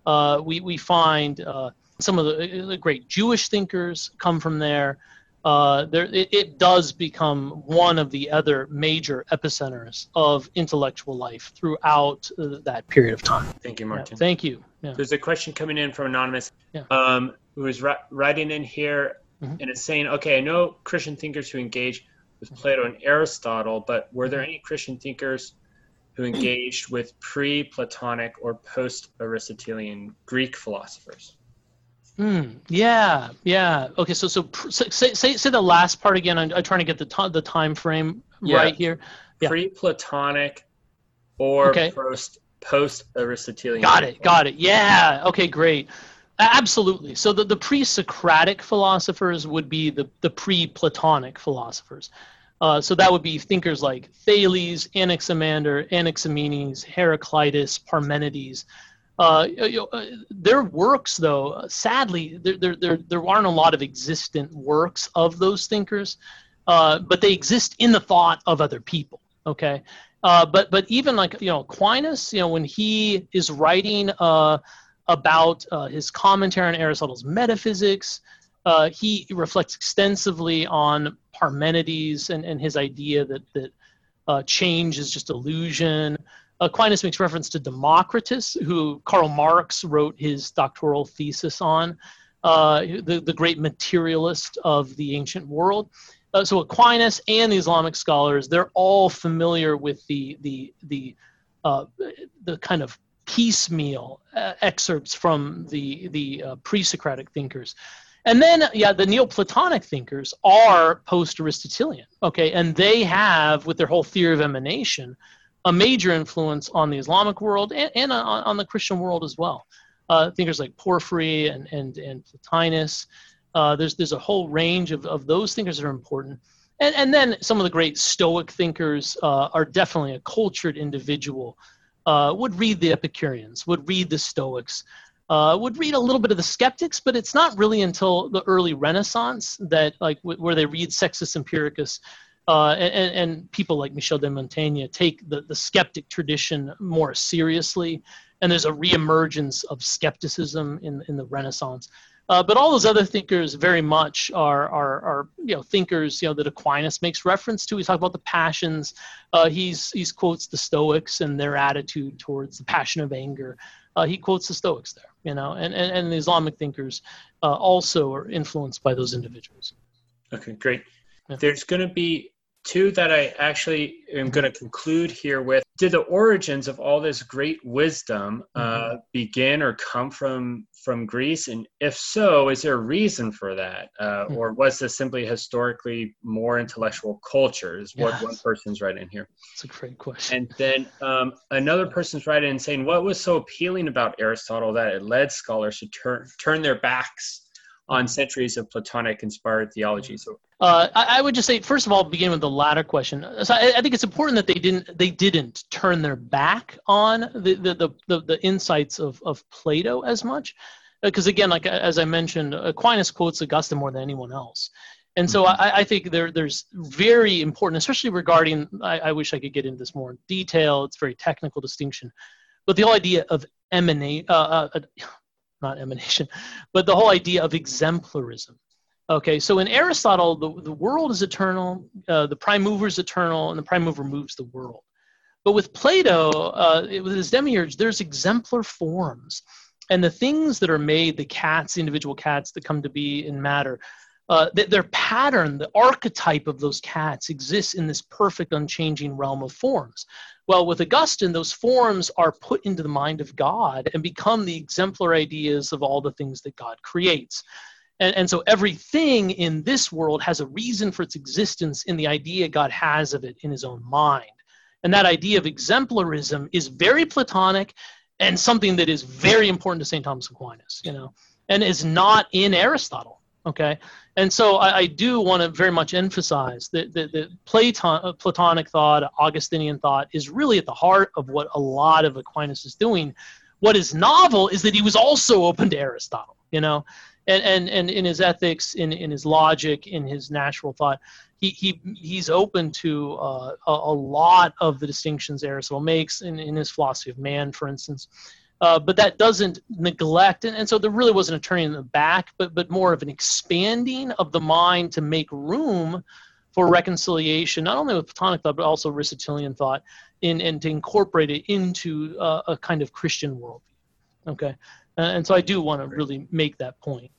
Uh, we we find uh, some of the, the, great Jewish thinkers come from there. Uh, there it, it, does become one of the other major epicenters of intellectual life throughout uh, that period of time. Thank you, Martin. Yeah, thank you. Yeah. There's a question coming in from anonymous. Yeah. Um, who is writing in here mm-hmm. and it's saying, okay, I know Christian thinkers who engage with Plato and Aristotle, but were there any Christian thinkers who engaged with pre Platonic or post Aristotelian Greek philosophers? Mm, yeah, yeah. Okay, so so say say say the last part again. I'm, I'm trying to get the t- the time frame yeah. right here. Yeah. Pre-Platonic or okay. post post Aristotelian. Got it. Got it. Yeah. Okay. Great. Absolutely. So the, the pre-Socratic philosophers would be the, the pre-Platonic philosophers. Uh, so that would be thinkers like Thales, Anaximander, Anaximenes, Heraclitus, Parmenides. Uh, you know, uh, their works, though, sadly, there, there, there, there aren't a lot of existent works of those thinkers, uh, but they exist in the thought of other people. Okay, uh, but but even like you know Aquinas, you know, when he is writing uh, about his commentary on Aristotle's metaphysics, he reflects extensively on Parmenides and, and his idea that that uh, change is just illusion. Aquinas makes reference to Democritus, who Karl Marx wrote his doctoral thesis on, uh, the, the great materialist of the ancient world. Uh, so Aquinas and the Islamic scholars, they're all familiar with the the the uh, the kind of piecemeal uh, excerpts from the the uh, pre-Socratic thinkers. And then, yeah, the Neoplatonic thinkers are post-Aristotelian, okay, and they have, with their whole theory of emanation, a major influence on the Islamic world and, and on, on the Christian world as well. Uh, thinkers like Porphyry and and and Plotinus, uh, there's there's a whole range of, of those thinkers that are important. And, and then some of the great Stoic thinkers uh, are definitely a cultured individual. Uh, would read the Epicureans, would read the Stoics, uh, would read a little bit of the Skeptics, but it's not really until the early Renaissance that like w- where they read Sextus Empiricus uh, and, and, people like Michel de Montaigne take the, the skeptic tradition more seriously, and there's a reemergence of skepticism in, in the Renaissance. Uh, but all those other thinkers very much are, are, are, you know, thinkers, you know, that Aquinas makes reference to. He's talking about the passions. Uh, he's, he's quotes the Stoics and their attitude towards the passion of anger. Uh, he quotes the Stoics there, you know, and, and, and the Islamic thinkers uh, also are influenced by those individuals. Okay, great. Yeah. There's going to be two that I actually am going to conclude here with. Did the origins of all this great wisdom uh, mm-hmm. begin or come from from Greece? And if so, is there a reason for that, uh, mm-hmm. or was this simply historically more intellectual cultures? What yes. one person's writing here. That's a great question. And then um, another person's writing saying, what was so appealing about Aristotle that it led scholars to turn turn their backs on centuries of Platonic inspired theology. So uh, I, I, would just say, first of all, begin with the latter question. So I, I, think it's important that they didn't they didn't turn their back on the the the, the, the insights of, of Plato as much, because again, like as I mentioned, Aquinas quotes Augustine more than anyone else. And so mm-hmm. I, I, think there, there's very important, especially regarding, I, I wish I could get into this more in detail. It's very technical distinction. But the whole idea of emanate, uh, uh, not emanation, but the whole idea of exemplarism. Okay, so in Aristotle, the, the world is eternal, uh, the prime mover is eternal, and the prime mover moves the world. But with Plato, uh, with his demiurge, there's exemplar forms. And the things that are made, the cats, the individual cats that come to be in matter, uh, their pattern, the archetype of those cats exists in this perfect, unchanging realm of forms. Well, with Augustine, those forms are put into the mind of God and become the exemplar ideas of all the things that God creates. And, and so everything in this world has a reason for its existence in the idea God has of it in his own mind. And that idea of exemplarism is very Platonic and something that is very important to St. Thomas Aquinas, you know, and is not in Aristotle Okay, and so I, I do want to very much emphasize that, that, Platon, uh, Platonic thought, Augustinian thought, is really at the heart of what a lot of Aquinas is doing. What is novel is that he was also open to Aristotle, you know, and and, and in his ethics, in, in his logic, in his natural thought, he, he he's open to uh, a, a lot of the distinctions Aristotle makes in, in his philosophy of man, for instance. Uh, but that doesn't neglect, and, and so there really wasn't a turning in the back, but but more of an expanding of the mind to make room for reconciliation, not only with Platonic thought but also Aristotelian thought, in and to incorporate it into uh, a kind of Christian worldview. Okay, uh, and so I do want to really make that point.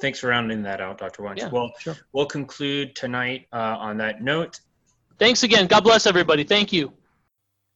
Thanks for rounding that out, Dr. Wunsch. Yeah, well, sure. we'll conclude tonight uh, on that note. Thanks again. God bless everybody. Thank you.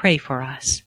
pray for us.